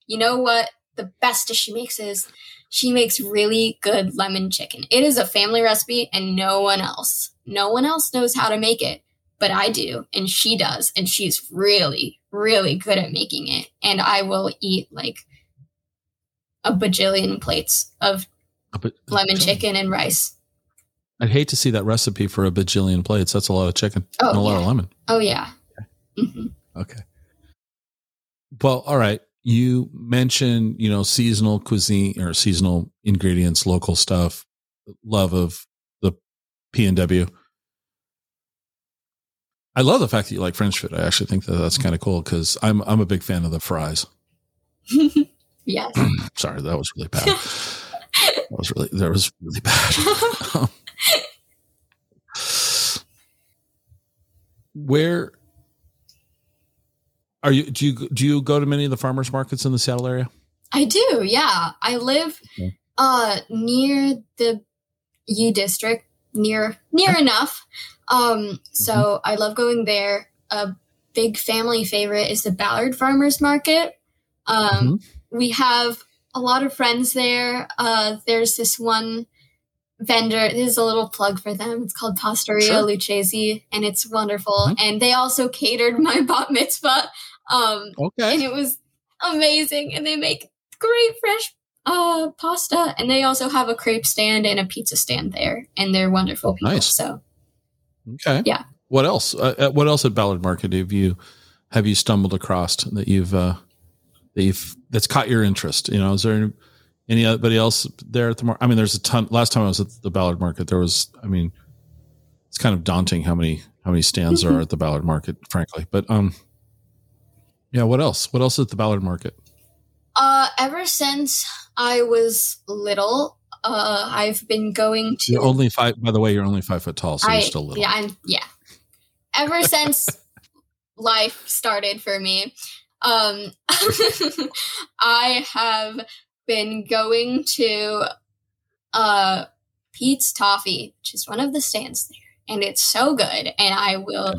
you know what? The best dish she makes is she makes really good lemon chicken. It is a family recipe, and no one else, no one else knows how to make it, but I do, and she does, and she's really, really good at making it. And I will eat like a bajillion plates of But lemon chicken and rice. I'd hate to see that recipe for a bajillion plates. That's a lot of chicken Oh, and a lot of lemon. Oh yeah. hmm Okay. Well, all right. You mentioned, you know, seasonal cuisine or seasonal ingredients, local stuff, love of the P and W. I love the fact that you like French food. I actually think that that's kind of cool because I'm I'm a big fan of the fries. yes. Sorry, that was really bad. that was really that was really bad. Where are you? Do you do you go to many of the farmers markets in the Seattle area? I do, yeah. I live Okay. uh near the U district, near near enough. Um so I love going there. A big family favorite is the Ballard Farmers Market. Um we have a lot of friends there. Uh there's this one vendor. This is a little plug for them. It's called Pasteria Sure. Lucchese and it's wonderful. Mhm. And they also catered my bat mitzvah. Um Okay. and it was amazing. And they make great fresh uh pasta, and they also have a crepe stand and a pizza stand there, and they're wonderful people. Nice. So Okay. Yeah. What else? Uh, uh, what else at Ballard Market have you have you stumbled across that you've uh, that you've that's caught your interest? You know, is there any, anybody else there at the market? I mean, there's a ton. Last time I was at the Ballard Market, there was. I mean, it's kind of daunting how many how many stands there are at the Ballard Market, frankly. But um, yeah. What else? What else at the Ballard Market? uh ever since I was little, uh I've been going to You're only five. By the way, you're only five foot tall, so I, you're still little. Yeah, I'm yeah. Ever since life started for me, um I have been going to uh Pete's Toffee, which is one of the stands there, and it's so good. And I will.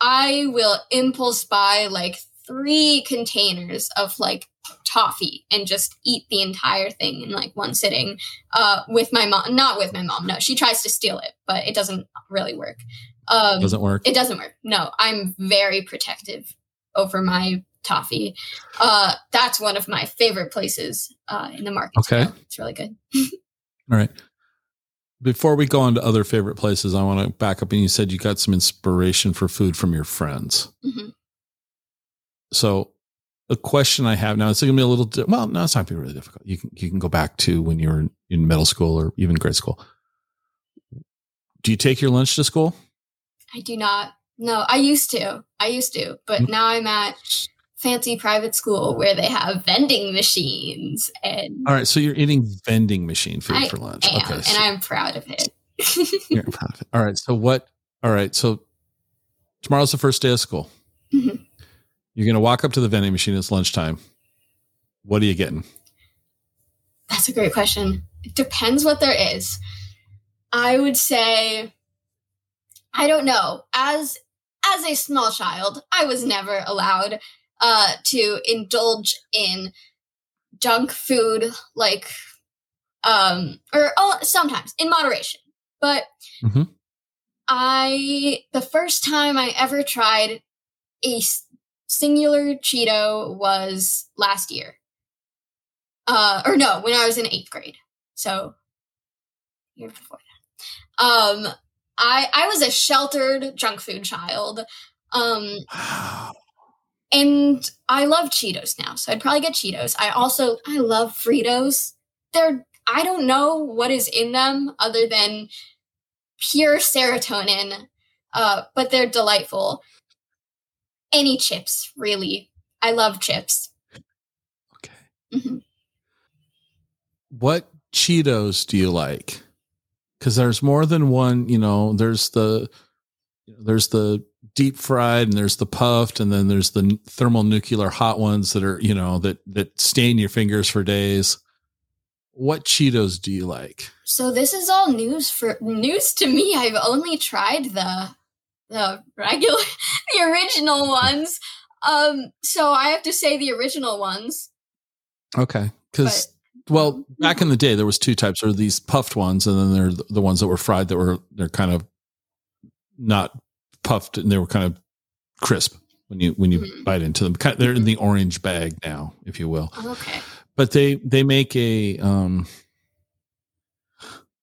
I will impulse buy like three containers of like toffee and just eat the entire thing in like one sitting uh with my mom not with my mom no she tries to steal it but it doesn't really work um Doesn't work. it doesn't work no i'm very protective over my toffee uh that's one of my favorite places uh in the market Okay. so it's really good All right. Before we go on to other favorite places, I want to back up. And you said you got some inspiration for food from your friends. Mhm. So, a question I have now, it's going to be a little, di- well, no, it's not going to be really difficult. You can, you can go back to when you were in, middle school or even grade school. Do you take your lunch to school? i do not no i used to i used to but Mm. now i'm at fancy private school where they have vending machines and All right. So you're eating vending machine food I for lunch. am, okay. and so I'm proud of it. you're proud of it. All right. So what, all right. So tomorrow's the first day of school. Mhm. You're going to walk up to the vending machine. It's lunchtime. What are you getting? That's a great question. It depends what there is. I would say I don't know. As as a small child, I was never allowed uh to indulge in junk food like um or oh, sometimes in moderation. But Mhm. I the first time I ever tried a singular Cheeto was last year. Uh, or no, when I was in eighth grade. So year before that. Um, I I was a sheltered junk food child. Um, and I love Cheetos now, so I'd probably get Cheetos. I also I love Fritos. They're I don't know what is in them other than pure serotonin, uh, but they're delightful. Any chips, really. I love chips. Okay. Mhm. What Cheetos do you like? Because there's more than one. You know, there's the there's the deep fried and there's the puffed and then there's the thermonuclear hot ones that are you know that that stain your fingers for days. What Cheetos do you like? So this is all news for news to me. I've only tried the the regular the original ones. Um so I have to say the original ones. Okay, because well, back in the day, there was two types. There were these puffed ones, and then there are the ones that were fried that were they're kind of not puffed, and they were kind of crisp when you when you Mhm. bite into them. They're in the orange bag now, if you will. okay. But they they make a um,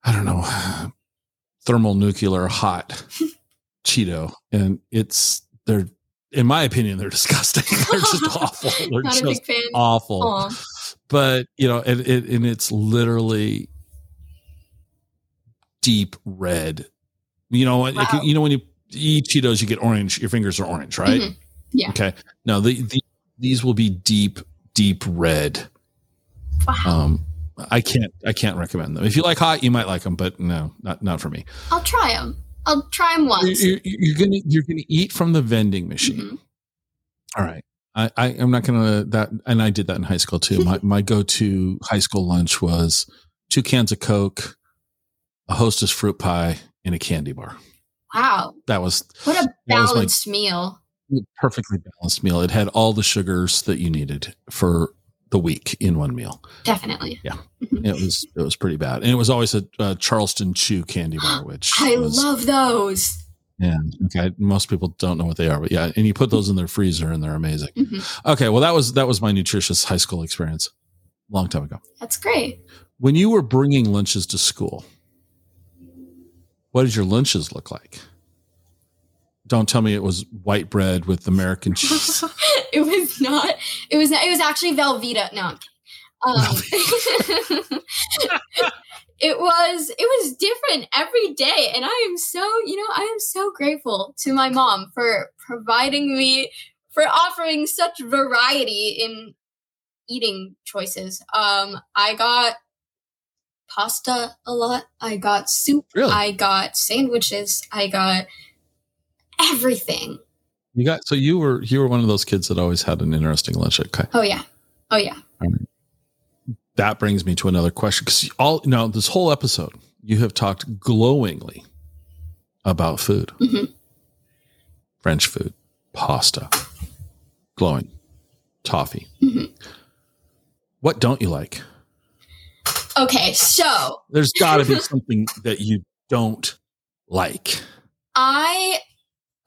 I don't know, thermonuclear hot Cheeto, and it's they're in my opinion they're disgusting. they're just awful. They're Not a just big fan. awful Aw. but you know, and it and it's literally deep red. You know, Wow. you know when you eat Cheetos, you get orange. Your fingers are orange, right? Mhm. Yeah. Okay. No, the, the these will be deep, deep red. Wow. Um, I can't, I can't recommend them. If you like hot, you might like them, but no, not not for me. I'll try them. I'll try them once. You're, you're, gonna you're gonna eat from the vending machine. Mhm. All right. I, I am not gonna that and I did that in high school too. My my go to high school lunch was two cans of Coke, a hostess fruit pie, and a candy bar. Wow. That was What a was my- balanced meal. perfectly balanced meal. It had all the sugars that you needed for the week in one meal. Definitely. Yeah. It was it was pretty bad, and it was always a, uh Charleston Chew candy bar, which I was, love those. Yeah, okay. Most people don't know what they are, but yeah, and you put those in their freezer, and they're amazing. Mhm. Okay, well that was that was my nutritious high school experience, long time ago. That's great. When you were bringing lunches to school, what did your lunches look like? Don't tell me it was white bread with American cheese. it was not. It was. It was actually Velveeta. No. I'm kidding. Um, it was. It was different every day, and I am so. You know, I am so grateful to my mom for providing me, for offering such variety in eating choices. Um, I got pasta a lot. I got soup. Really? I got sandwiches. I got everything. You got so you were you were one of those kids that always had an interesting lunch. at Okay, Oh yeah. Oh yeah. that brings me to another question because all now this whole episode you have talked glowingly about food, Mhm. French food, pasta, glowing, toffee. Mhm. What don't you like? Okay, so There's got to be something that you don't like. I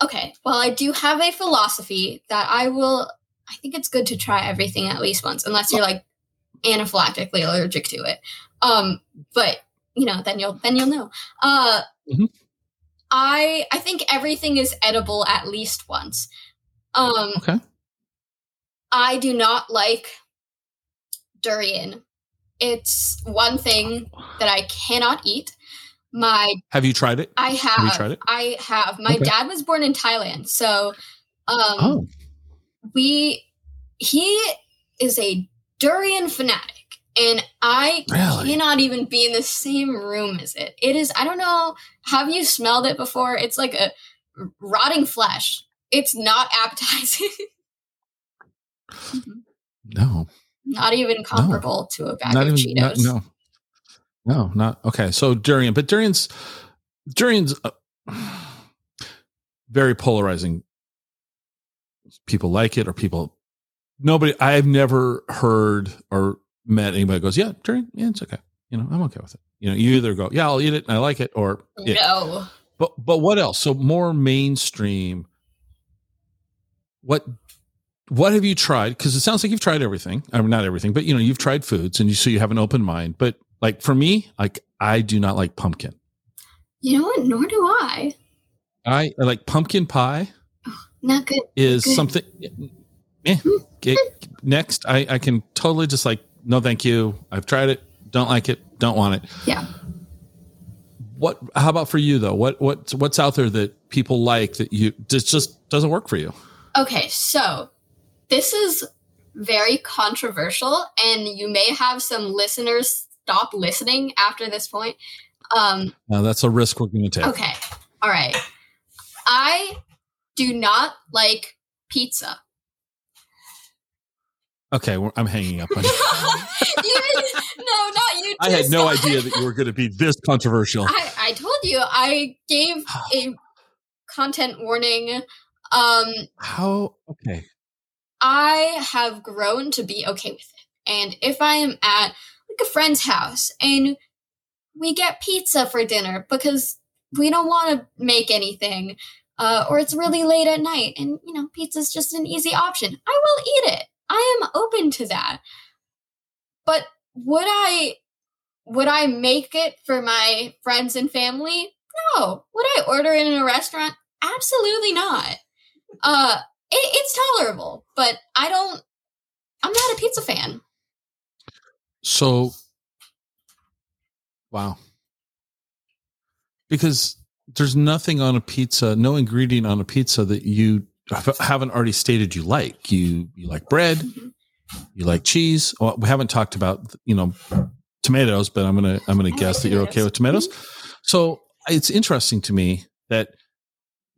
okay, well I do have a philosophy that I will I think it's good to try everything at least once unless you're like anaphylactically allergic to it. Um but you know, then you'll then you'll know. Uh Mhm. I I think everything is edible at least once. Um Okay. I do not like durian. It's one thing that I cannot eat. My Have you tried it? I have. you tried it? I have. My Okay. dad was born in Thailand, so um, Oh, we he is a durian fanatic, and I Really? cannot even be in the same room as it. It is. I don't know. Have you smelled it before? It's like a rotting flesh. It's not appetizing. No. not even comparable to a bag not of even Cheetos. not- no no not okay. So durian but durian's durian's uh, very polarizing. People like it or people nobody i've never heard or met anybody goes yeah durian yeah it's okay. You know i'm okay with it. You know you either go yeah i'll eat it and i like it or yeah. No. but but what else? So more mainstream what what have you tried? Because it sounds like you've tried everything. I mean not everything but you know you've tried foods and you so you have an open mind but like for me like i do not like pumpkin You know what? Nor do I. i like pumpkin pie Not good. is Good. something eh, okay, next I, I can totally just like no thank you i've tried it don't like it don't want it Yeah. what how about for you though what what what's out there that people like that you just just doesn't work for you Okay, so this is very controversial, and you may have some listeners stop listening after this point. Um, Now that's a risk we're going to take. okay, all right. I do not like pizza. Okay, well, I'm hanging up on you. You- no, not you. I had no idea that you were going to be this controversial. I, I told you I gave a content warning. Um, How? Okay. I have grown to be okay with it. And if I am at a friend's house and we get pizza for dinner because we don't want to make anything, uh, or it's really late at night and you know pizza's just an easy option, I will eat it. I am open to that. But would I would I make it for my friends and family? No. Would I order it in a restaurant? Absolutely not. Uh it, it's tolerable, but I don't. I'm not a pizza fan. So, wow. Because there's nothing on a pizza, no ingredient on a pizza that you haven't already stated you like. You you like bread, you like cheese. Well, we haven't talked about you know tomatoes, but I'm gonna I'm gonna I guess like that you're okay with tomatoes. So it's interesting to me that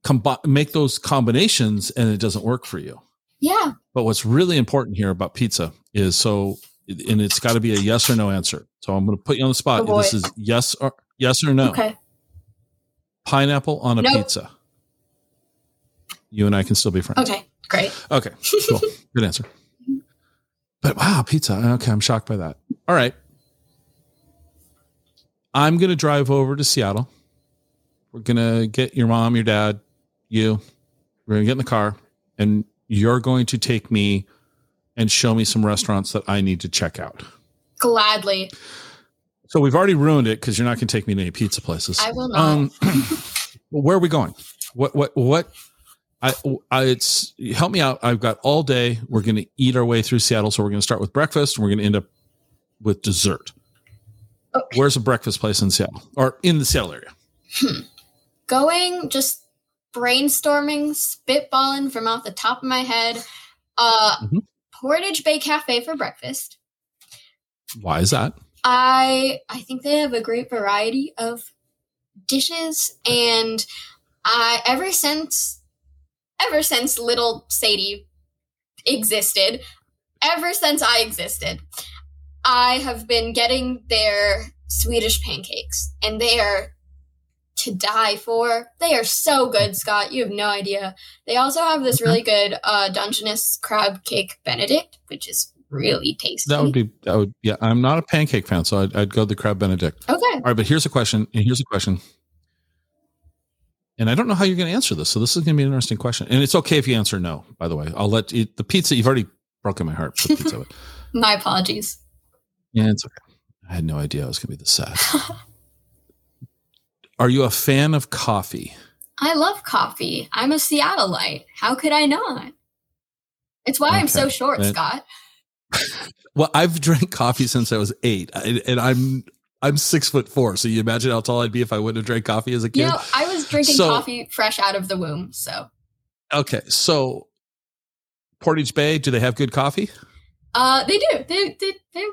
combi- make those combinations and it doesn't work for you. Yeah. But what's really important here about pizza is so, and it's got to be a yes or no answer. So I'm going to put you on the spot. Oh, this is yes or yes or no. Okay. Pineapple on a Nope. pizza. You and I can still be friends. Okay. Great. Okay. Cool. Good answer. But wow, pizza. Okay, I'm shocked by that. All right. I'm going to drive over to Seattle. We're going to get your mom, your dad, you. We're going to get in the car and you're going to take me and show me some restaurants that I need to check out. Gladly. So we've already ruined it because you're not going to take me to any pizza places. I will not. Um, where are we going? What, what, what? I, I, it's help me out. I've got all day. We're going to eat our way through Seattle. So we're going to start with breakfast and we're going to end up with dessert. Okay. Where's a breakfast place in Seattle or in the Seattle area? Going, just brainstorming, spitballing from off the top of my head. Uh, Mhm. Portage Bay Cafe for breakfast. Why is that? I I think they have a great variety of dishes, and I ever since ever since little Sadie existed, ever since I existed, I have been getting their Swedish pancakes, and they are to die for. They are so good, Scott. You have no idea. They also have this really good uh, Dungeness crab cake Benedict, which is really tasty. That would be, that would, yeah, I'm not a pancake fan. So I'd, I'd go the crab Benedict. okay. All right, but here's a question. And here's a question. And I don't know how you're going to answer this. So this is going to be an interesting question. And it's okay if you answer no, by the way. I'll let you, the pizza, you've already broken my heart for pizza. My apologies. yeah, it's okay. I had no idea I was going to be this sad. Are you a fan of coffee? I love coffee. I'm a Seattleite. How could I not? It's why I'm so short, Then- Scott. Well, I've drank coffee since I was eight, and, and I'm I'm six foot four. So you imagine how tall I'd be if I wouldn't have drank coffee as a kid. You know, I was drinking So- coffee fresh out of the womb, so Okay, so Portage Bay, do they have good coffee? uh they do. They they they have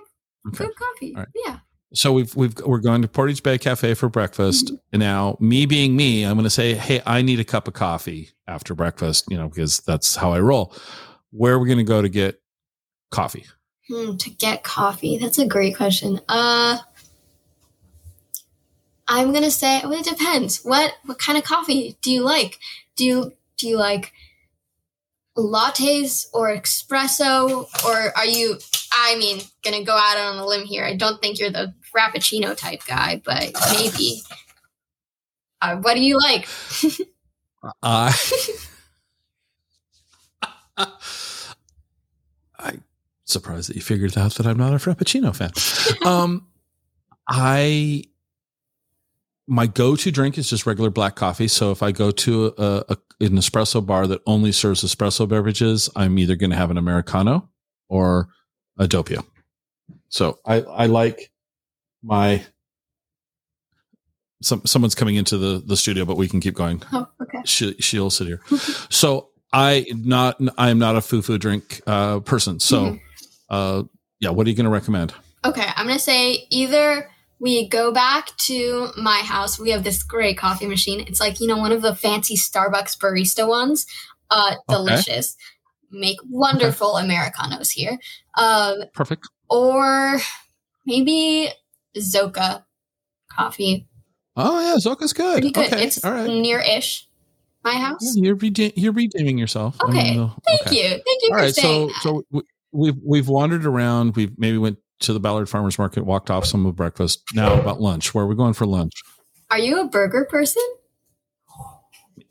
Okay. good coffee. Right. Yeah. So we've we've we're going to Portage Bay Cafe for breakfast. And now, me being me, I'm going to say, "Hey, I need a cup of coffee after breakfast," you know, because that's how I roll. Where are we going to go to get coffee? Hmm, to get coffee. That's a great question. Uh I'm gonna say well, it depends. What what kind of coffee do you like? Do you do you like lattes or espresso or are you I mean gonna go out on a limb here. I don't think you're the frappuccino type guy, but maybe. Uh, what do you like? I I surprised that you figured out that I'm not a Frappuccino fan. Um, I my go-to drink is just regular black coffee. So if I go to a, a an espresso bar that only serves espresso beverages, I'm either going to have an americano or a doppio. So I I like my some someone's coming into the the studio, but we can keep going Oh, okay. she, she'll sit here. So I not I am not a foo foo drink uh, person. So, Mhm. uh, yeah, what are you going to recommend? Okay, I'm gonna say either we go back to my house. We have this great coffee machine. It's like you know one of the fancy Starbucks barista ones. Uh, delicious. Make wonderful americanos here. Um, Perfect. or maybe Zoka coffee. Oh yeah, Zoka's good. Pretty good. Okay, it's all right. near-ish my house. Yeah, You're rede- you're redeeming yourself. I Okay, mean, uh, Thank okay. you. Thank you All for right, saying so that. so we, we've we've wandered around. We've maybe went to the Ballard Farmers Market, walked off some of breakfast. Now about lunch. Where are we going for lunch? Are you a burger person?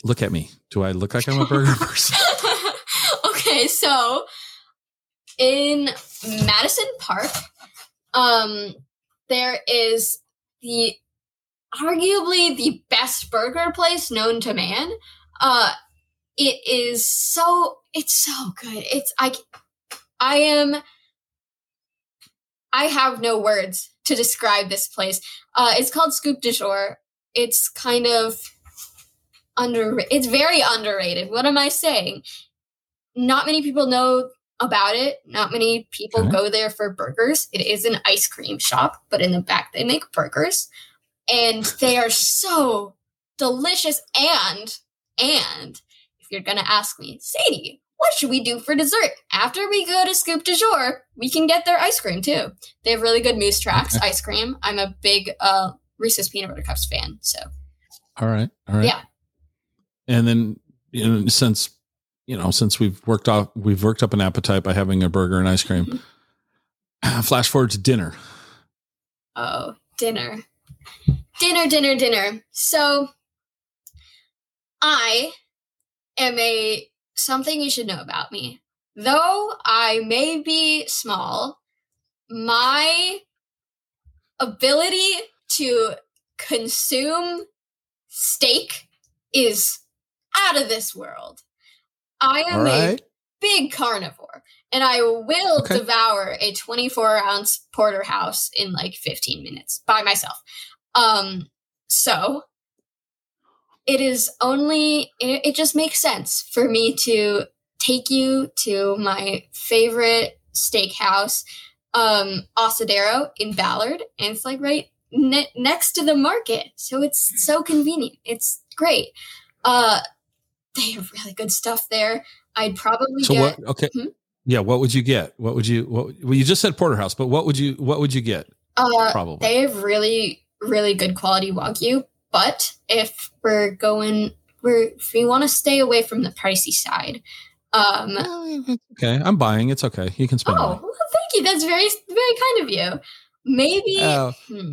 Look at me. Do I look like I'm a burger person? Okay, so in Madison Park, um, there is the arguably the best burger place known to man. Uh, it is so it's so good. It's I I am I have no words to describe this place. Uh, it's called Scoop du Jour. It's kind of under it's very underrated. What am I saying? Not many people know about it. Not many people Okay. go there for burgers. It is an ice cream shop, but in the back they make burgers. And they are so delicious and and if you're gonna ask me, Sadie, what should we do for dessert? After we go to Scoop du Jour, we can get their ice cream too. They have really good Moose Tracks ice cream. I'm a big uh Reese's Peanut Butter Cups fan, so All right, all right. Yeah. And then you know, since you know, since we've worked off, we've worked up an appetite by having a burger and ice cream. Mm-hmm. Flash forward to dinner. Oh, dinner. Dinner, dinner, dinner. So I am a something you should know about me. Though I may be small, my ability to consume steak is out of this world. I am All a big carnivore and I will Okay. devour a 24 ounce porterhouse in like 15 minutes by myself. Um, so it is only, it, it just makes sense for me to take you to my favorite steakhouse, um, Asadero in Ballard. And it's like right ne- next to the market. So it's so convenient. It's great. Uh, they have really good stuff there. I'd probably So get. what? Okay. Hmm? Yeah. What would you get? What would you? What? Well, you just said porterhouse, but what would you? What would you get? Uh, Probably. they have really, really good quality wagyu. But if we're going, we're if we want to stay away from the pricey side. Um, okay, I'm buying. It's okay. You can oh, spend. money. well, thank you. That's very, very kind of you. Maybe Oh. hmm,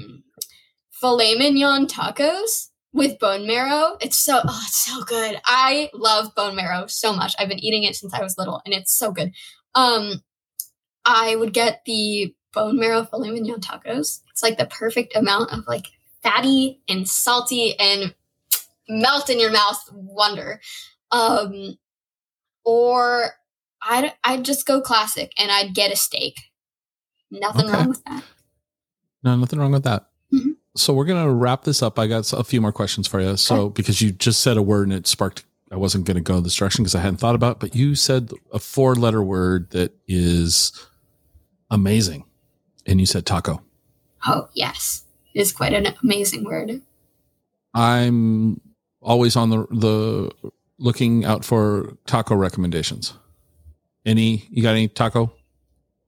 filet mignon tacos with bone marrow. It's so, oh, it's so good. I love bone marrow so much. I've been eating it since I was little, and it's so good. Um, I would get the bone marrow filet mignon tacos. It's like the perfect amount of like fatty and salty and melt in your mouth wonder. Um, or I'd I'd just go classic and I'd get a steak. Nothing Okay. wrong with that. No, nothing wrong with that. So we're gonna wrap this up. I got a few more questions for you. So because you just said a word and it sparked, I wasn't gonna go this direction because I hadn't thought about. it, But you said a four-letter word that is amazing, and you said taco. Oh yes, it is quite an amazing word. I'm always on the the looking out for taco recommendations. Any you got any taco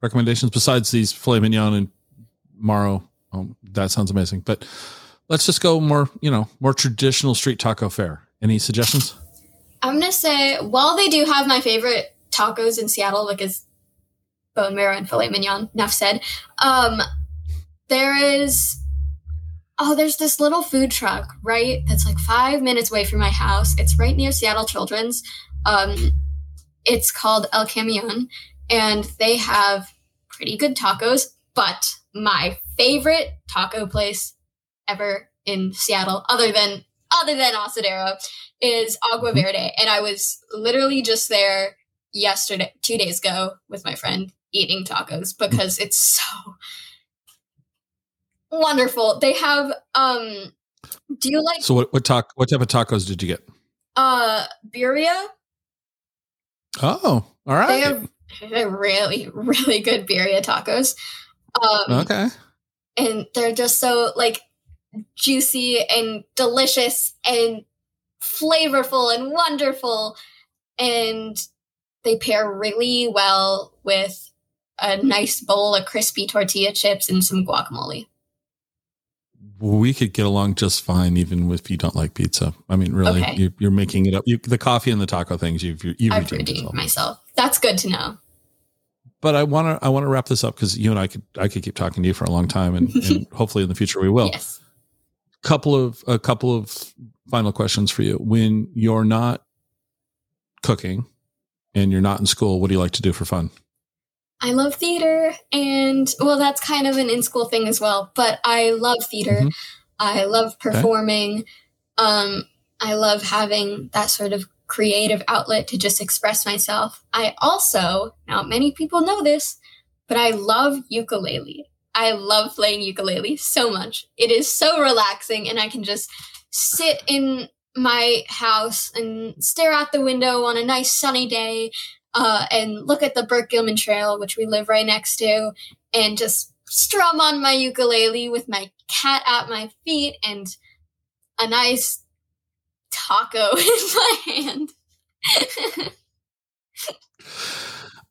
recommendations besides these filet mignon and marrow? Um, that sounds amazing. But let's just go more, you know, more traditional street taco fare. Any suggestions? I'm gonna say while they do have my favorite tacos in Seattle like because bone marrow and filet mignon. Enough said. Um, there is oh, there's this little food truck right that's like five minutes away from my house. It's right near Seattle Children's. Um, it's called El Camion, and they have pretty good tacos. But my favorite taco place ever in Seattle, other than other than Asadero, is Agua Verde, and I was literally just there yesterday, two days ago, with my friend eating tacos because it's so wonderful. They have um. Do you like So what what taco what type of tacos did you get? uh birria? Oh, all right. They have really, really good birria tacos. Um, okay. And they're just so like juicy and delicious and flavorful and wonderful and they pair really well with a nice bowl of crispy tortilla chips and some guacamole We could get along just fine, even if you don't like pizza. I mean, really, Okay. you, you're making it up. You, the coffee and the taco things, you've you've i've redeemed myself that's good to know But I want to I want to wrap this up because you and I could I could keep talking to you for a long time, and, and hopefully in the future we will. yes couple of a couple of final questions for you. When you're not cooking and you're not in school, what do you like to do for fun? I love theater, and well, that's kind of an in school thing as well. But I love theater. Mhm. I love performing. Um, I love having that sort of creative outlet to just express myself. I also, not many people know this, but I love ukulele. I love playing ukulele so much. It is so relaxing, and I can just sit in my house and stare out the window on a nice sunny day uh, and look at the Burke Gilman Trail, which we live right next to, and just strum on my ukulele with my cat at my feet and a nice taco in my hand.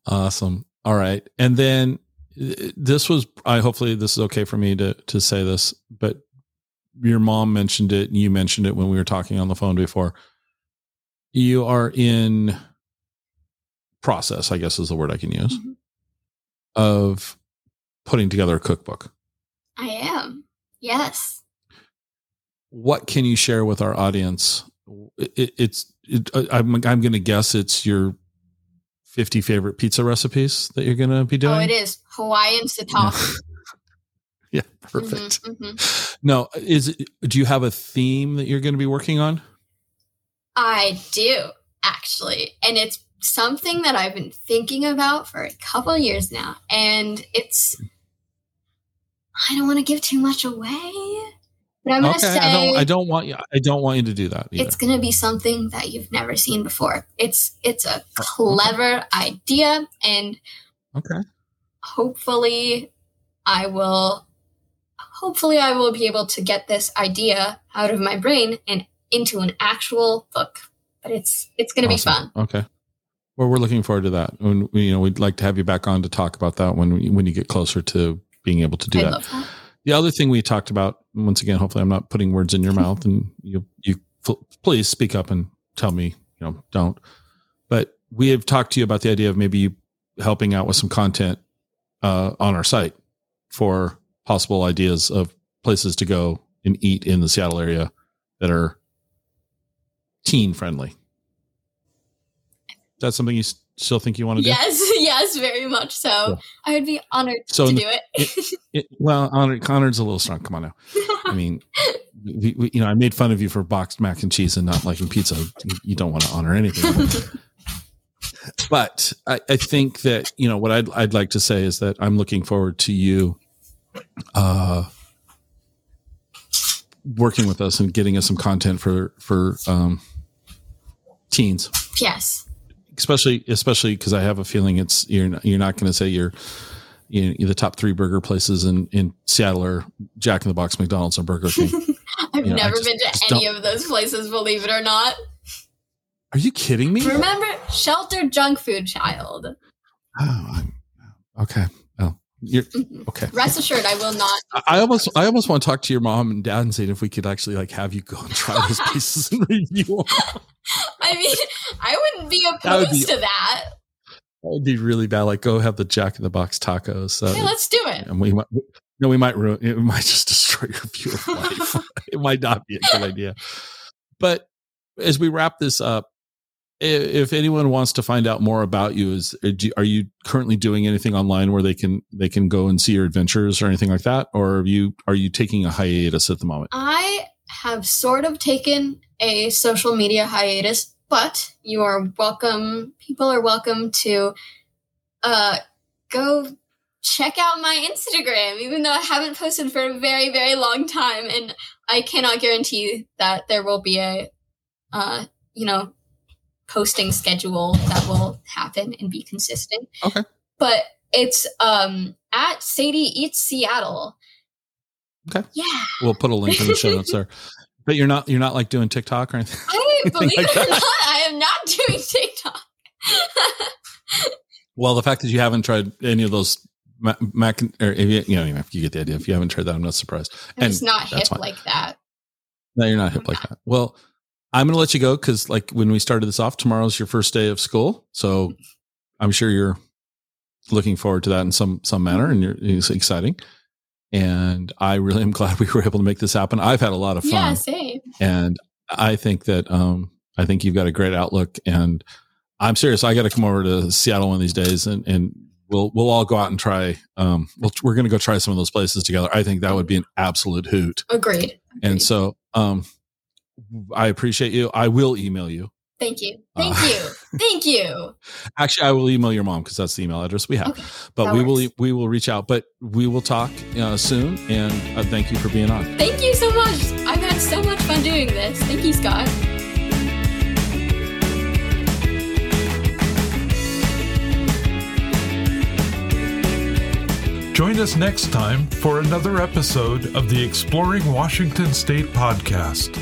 Awesome. All right. And then uh, this was I hopefully this is okay for me to to say this, but your mom mentioned it and you mentioned it when we were talking on the phone before. You are in process, I guess is the word I can use, Mhm. of putting together a cookbook. I am. Yes. What can you share with our audience? It, it's it, I'm I'm going to guess it's your 50 favorite pizza recipes that you're going to be doing. Oh, it is Hawaiian sataki. Yeah, perfect. Mhm, mhm. No, is it, do you have a theme that you're going to be working on? I do, actually. And it's something that I've been thinking about for a couple years now. And it's, I don't want to give too much away, but I'm to okay, say I don't. I don't want you. I don't want you to do that. Either. it's going to be something that you've never seen before. It's, it's a oh, clever idea and okay. hopefully I will hopefully I will be able to get this idea out of my brain and into an actual book. But it's it's going to be fun. Okay. Well, we're looking forward to that. When you know, we'd like to have you back on to talk about that when when you get closer to being able to do I that. That. The other thing we talked about, once again, hopefully I'm not putting words in your mouth, and you you please speak up and tell me, you know, don't. But we have talked to you about the idea of maybe helping out with some content uh, on our site for possible ideas of places to go and eat in the Seattle area that are teen friendly. That's something you still think you want to do? Yes, yes, very much so. Cool. I would be honored So to in do it. It, well, Honor, Connor's a little strong. Come on now. I mean, we, we, you know, I made fun of you for boxed mac and cheese and not liking pizza. You, you don't want to honor anything. but I, I think that you know what I'd I'd like to say is that I'm looking forward to you, uh, working with us and getting us some content for for um, teens, yes. Especially especially because I have a feeling it's you're not, you're not going to say you're you know, the top three burger places in in Seattle are Jack in the Box, McDonald's, and Burger King. I've You know, never just- been to any don't- of those places, believe it or not. Are you kidding me? Remember, sheltered junk food child. Oh, I'm- okay. You're Mhm. okay. Rest assured, I will not. I- almost, I almost want to talk to your mom and dad and see if we could actually like have you go and try those pieces and review them. I mean, I wouldn't be That would opposed be- to that. That would be really bad. Like, go have the Jack in the Box tacos. So, Hey, let's do it. and we might, no, we might ruin. It might just destroy your view of life. it might not be a good idea. But as we wrap this up, if anyone wants to find out more about you, is uh, are you currently doing anything online where they can they can go and see your adventures or anything like that, or are you are you taking a hiatus at the moment? I have sort of taken a social media hiatus, but you are welcome. People are welcome to uh, go check out my Instagram, even though I haven't posted for a very, very long time, and I cannot guarantee that there will be a, uh, you know, posting schedule that will happen and be consistent. Okay. But it's um at Sadie Eats Seattle. Okay. Yeah. We'll put a link in the show notes there. But you're not you're not like doing TikTok or anything. I believe like it or not, I am not doing TikTok. Well, the fact that you haven't tried any of those Mac, Mac or if you, you know, if you get the idea. If you haven't tried that, I'm not surprised. I'm And just not that's hip fine. like that. No, you're not hip like that. Well, I'm going to let you go because, like, when we started this off, tomorrow's your first day of school, so I'm sure you're looking forward to that in some some manner, and you're, it's exciting. And I really am glad we were able to make this happen. I've had a lot of fun, Yeah, same. and I think that um, I think you've got a great outlook. And I'm serious. I got to come over to Seattle one of these days, and and we'll we'll all go out and try. Um, we'll, we're going to go try some of those places together. I think that would be an absolute hoot. Agreed. And so, um, I appreciate you. I will email you. thank you. Thank Uh, you. Thank you. Actually, I will email your mom because that's the email address we have. Okay, but that we will we will reach out. But we will talk uh, soon. And uh, thank you for being on. Thank you so much. I've had so much fun doing this. Thank you, Scott. Join us next time for another episode of the Exploring Washington State podcast.